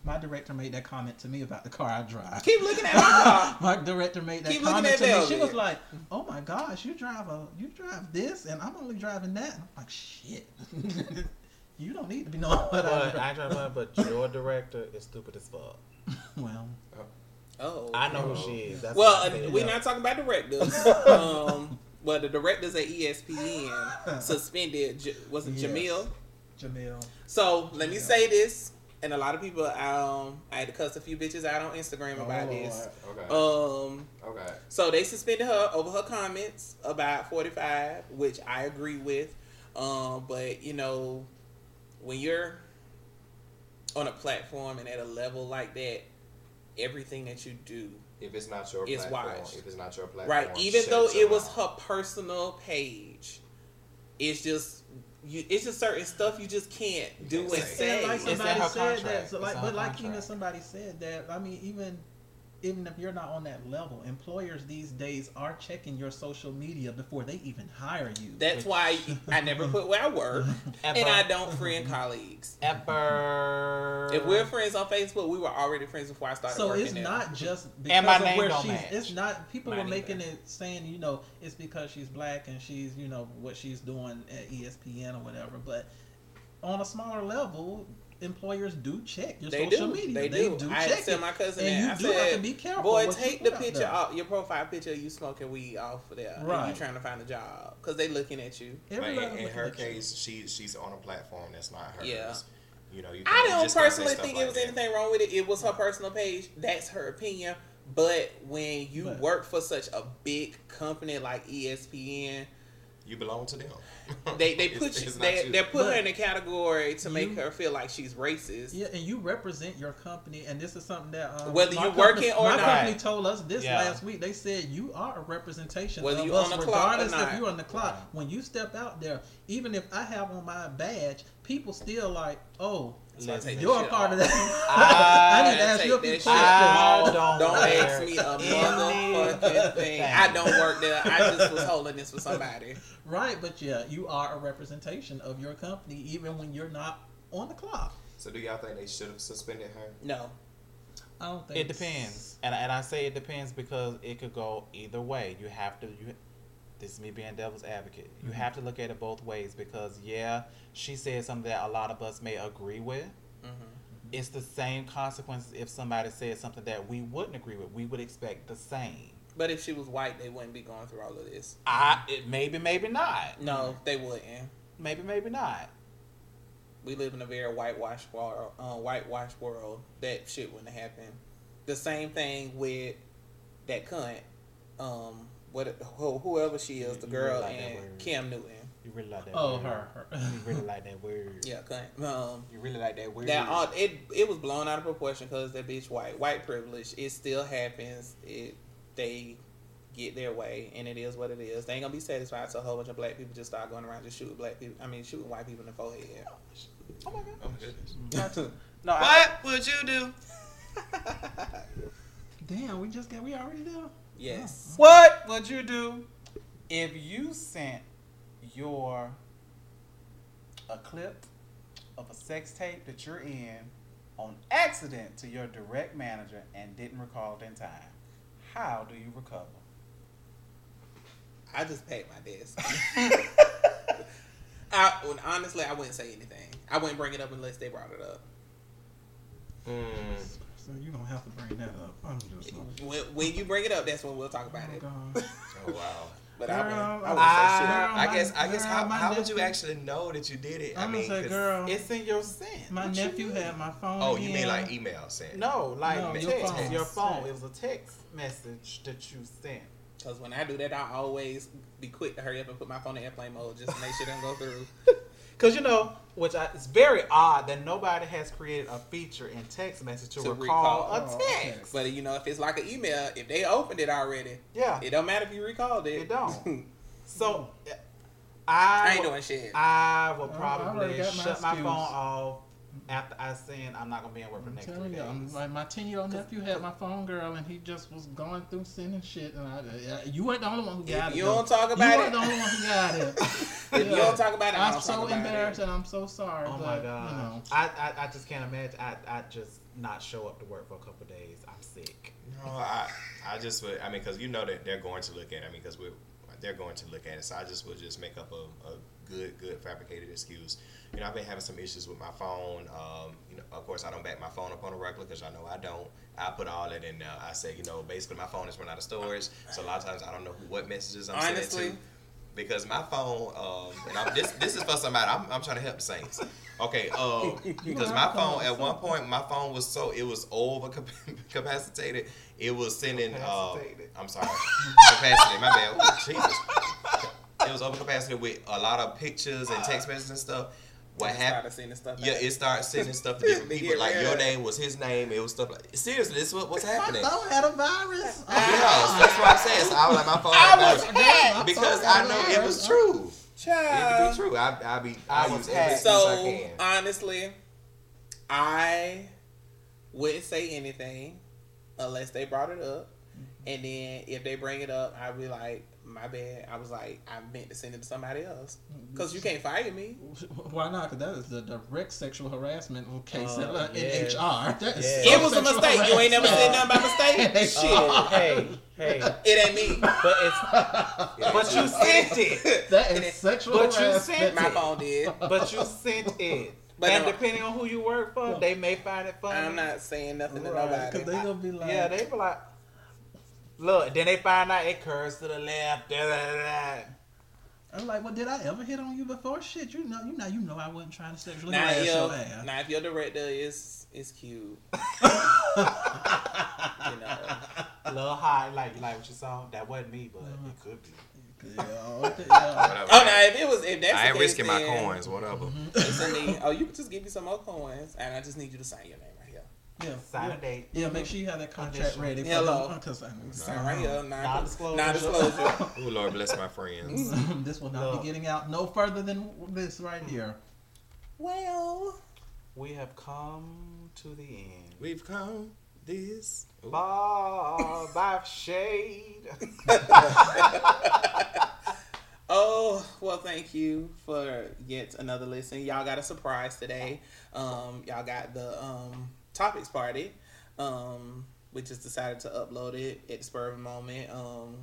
my director made that comment to me about the car I drive. Keep looking at *laughs* her. my director made that Keep comment to me. She was like, "Oh my gosh, you drive a, you drive this, and I'm only driving that." And I'm like, "Shit, *laughs* you don't need to be knowing what I But drive." I drive mine, but your director is stupid as fuck. *laughs* Well, Oh. I know who she is. That's Well, uh, we're that. not talking about directors. *laughs* um, well, the directors at ESPN suspended. J- was it Yes. Jemele? Jemele. So let me say this, and a lot of people, um, I had to cuss a few bitches out on Instagram about Oh, this. Okay. Um, okay. so they suspended her over her comments about 45, which I agree with. Um, but you know, when you're on a platform and at a level like that, everything that you do, If it's not your It's platform, watched. if it's not your platform, right? Even though it was mouth. her personal page, it's just you. It's just certain stuff you just can't do and say. say. And like somebody her said that, contract. so like, but her like even contract. somebody said that. I mean, even even if you're not on that level, employers these days are checking your social media before they even hire you. That's why I never put where I work, and I don't friend colleagues. Ever. If we're friends on Facebook, we were already friends before I started so working it's there. not just because And my of name where don't she's. match. It's not. People Mine were making either. it saying, you know, it's because she's black and she's, you know, what she's doing at ESPN or whatever. But on a smaller level, employers do check your They social do. media. They, They, do. do I check tell it. my cousin and that. you I do said, have to be careful. Boy, take the picture off, your profile picture, you smoking weed off of there. And you trying to find a job. Because they looking at you. But in, in her at you. case, she she's on a platform that's not hers. Yeah. You know, you I don't just can't say personally think like it was that. anything wrong with it. It was her personal page. That's her opinion. But when you But- work for such a big company like ESPN, You belong to them. *laughs* they they It's- put you, it's they you. they put her in a category to make her feel like she's racist. Yeah, and you represent your company, and this is something that um, Whether you're working or my not. company told us this Yeah. last week. They said you are a representation Whether of you us, on the clock or regardless not. if you're on the clock. Right. When you step out there, even if I have on my badge, people still like, oh, So I you're a part off. of that. *laughs* I I need to ask take you a few shit questions. I don't Don't ask me a any motherfucking *laughs* thing. I don't work there. I just was holding this for somebody. Right, but yeah, you are a representation of your company, even when you're not on the clock. So do y'all think they should have suspended her? No. I don't think It depends, and and I say it depends because it could go either way. You have to. You, this is me being devil's advocate. You Mhm. have to look at it both ways because yeah, she said something that a lot of us may agree with. hmm It's the same consequences if somebody said something that we wouldn't agree with. We would expect the same. But if she was white, they wouldn't be going through all of this. I it, maybe maybe not. No, they wouldn't. Maybe maybe not. We live in a very whitewashed world. Uh, whitewashed world. That shit wouldn't happen. The same thing with that cunt. Um, what who- whoever she is, the girl and. Cam Newton. You really like that. Oh, word. her, her. You really *laughs* like that word. Yeah, cunt. Um, You really like that word. Now, all, it it was blown out of proportion because that bitch white. White privilege. It still happens. It they get their way, and it is what it is. They ain't gonna be satisfied. So a whole bunch of black people just start going around just shooting black people. I mean, shooting white people in the forehead. oh my god. Oh goodness. No, I, What would you do? *laughs* Damn, we just got, we already there. yes. What would you do if you sent your a clip of a sex tape that you're in on accident to your direct manager and didn't recall it in time? How do you recover? I just paid my desk. *laughs* I, well, honestly, I wouldn't say anything. I wouldn't bring it up unless they brought it up. Mm. So you don't have to bring that up. I'm just When, when you bring it up, that's when we'll talk about oh, it. God. *laughs* Oh wow. But I wouldn't, I wouldn't I- say shit. Girl, I my- guess I guess girl, how, my how would you actually know that you did it? I I'm mean, gonna say, 'cause- girl, It's in your sent. my What nephew mean? had my phone. Oh, you mean like email sent? No, like No, text. your Your phone. phone. It was a text message that you sent. Because when I do that, I always be quick to hurry up and put my phone in airplane mode just to make sure it doesn't go through. *laughs* Because you know, which I, it's very odd that nobody has created a feature in text message to, To recall, recall. a Oh, text. But you know, if it's like an email, if they opened it already, Yeah, it don't matter if you recalled it. It don't. *laughs* so I I ain't will- doing shit. I will Oh, I already probably my shut my phone off after I send I'm not gonna be in work for the I'm next three telling you, I'm, days. like my ten year old nephew had my phone, girl, and he just was going through sending shit. And I, uh, you weren't the only one who got If it. you don't talk about you about weren't it, the only one who got it. *laughs* if you don't talk about it, I I'm so embarrassed it. and I'm so sorry. Oh but, my god! You know, I, I I just can't imagine. I I just not show up to work for a couple of days. I'm sick. No, I I just would. I mean, because you know that they're going to look at it. I mean, because we're they're going to look at it. So I just would just make up a, a good good fabricated excuse. You know, I've been having some issues with my phone. Um, you know, of course, I don't back my phone up on a regular because I know I don't. I put all that in there. I say, you know, basically my phone is run out of storage. So a lot of times I don't know who, what messages I'm sending Honestly. to. Because my phone, um, and I'm, this this is for somebody. I'm, I'm trying to help the saints. Okay, um, *laughs* because my phone at one point my phone was so it was over *laughs* capacitated. It was sending. Uh, I'm sorry, capacity. My bad. Ooh, Jesus. It was over capacity with a lot of pictures and text messages and stuff. What I happened? started sending stuff. Yeah, it started sending stuff to different *laughs* people. Like your name was his name. It was stuff like seriously. This is what what's happening. my phone had a virus. Yeah, so that's what I'm saying. So I was like, my phone. I had was virus. hacked. Because I know it was true. It Child. could be true. I I be I I was use every hacked. excuse I So can. honestly, I wouldn't say anything unless they brought it up. And then if they bring it up, I'd be like, my bad. I was like, I meant to send it to somebody else. Because you can't fire me. *laughs* Why not? Because that is the direct sexual harassment case Uh, in yes. HR. That is Yes. so It was a sexual mistake. You ain't never said nothing by mistake. harassment. Shit. hey, hey. It ain't me. But it's *laughs* but you sent it. That is sexual But you harassment. sent My phone did. But you sent it. *laughs* But and no- depending on who you work for, they may find it funny. I'm not saying nothing to Right, nobody. Because they gonna be like, Yeah, they be like, look. Then they find out it curves to the left. Da, da, da. I'm like, well, did I ever hit on you before? Shit, you know, you know, you know, I wasn't trying to sexually Now, harass if, your ass. now if your director is is cute, *laughs* you know, Little high, like like what you saw. That wasn't me, but Uh-huh. it could be. Yeah, okay, *laughs* yeah. Oh no, if it was if that's I the ain't case, risking my coins. Whatever. it's a me. Oh, you can just give me some more coins, and I just need you to sign your name right here. Yeah, Sign yeah. a date. Yeah, make sure you have that contract Condition. ready. For Hello. them, Cause I, Sign right here. Non-disclosure. Non-disclosure. *laughs* Ooh, Lord bless my friends. *laughs* this will not Look. be getting out no further than this right here. well, We have come to the end. We've come this. Ooh. Bar *laughs* by shade. Oh, well, thank you for yet another listen. Y'all got a surprise today. Um, y'all got the um, topics party. Um, we just decided to upload it at the spur of the moment. Um,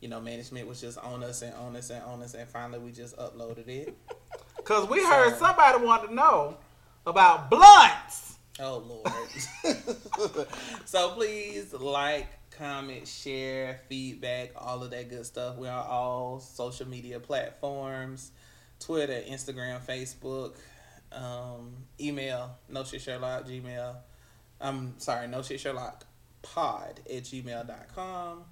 you know, management was just on us and on us and on us, and finally we just uploaded it. *laughs* Cause we heard So- somebody wanted to know about blunts. Oh Lord. *laughs* so please like, comment, share, feedback, all of that good stuff. We're on all social media platforms. Twitter, Instagram, Facebook, um, email, no shit Sherlock, Gmail. I'm sorry, no shit Sherlock pod at gmail.com.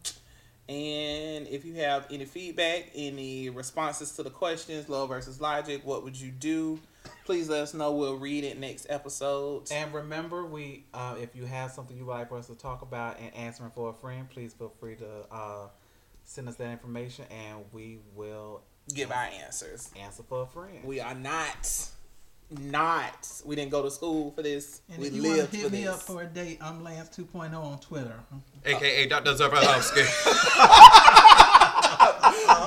And if you have any feedback, any responses to the questions, law versus logic, what would you do? Please let us know. We'll read it next episode. And remember, we uh, if you have something you'd like for us to talk about and answering for a friend, please feel free to uh, send us that information, and we will Give our answers. answer for a friend. We are not, not. We didn't go to school for this. And we if you want lived to for hit me this. up for a date, I'm Lance 2.0 on Twitter. AKA Dr. Zabrowski.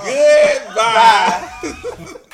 Goodbye. *laughs*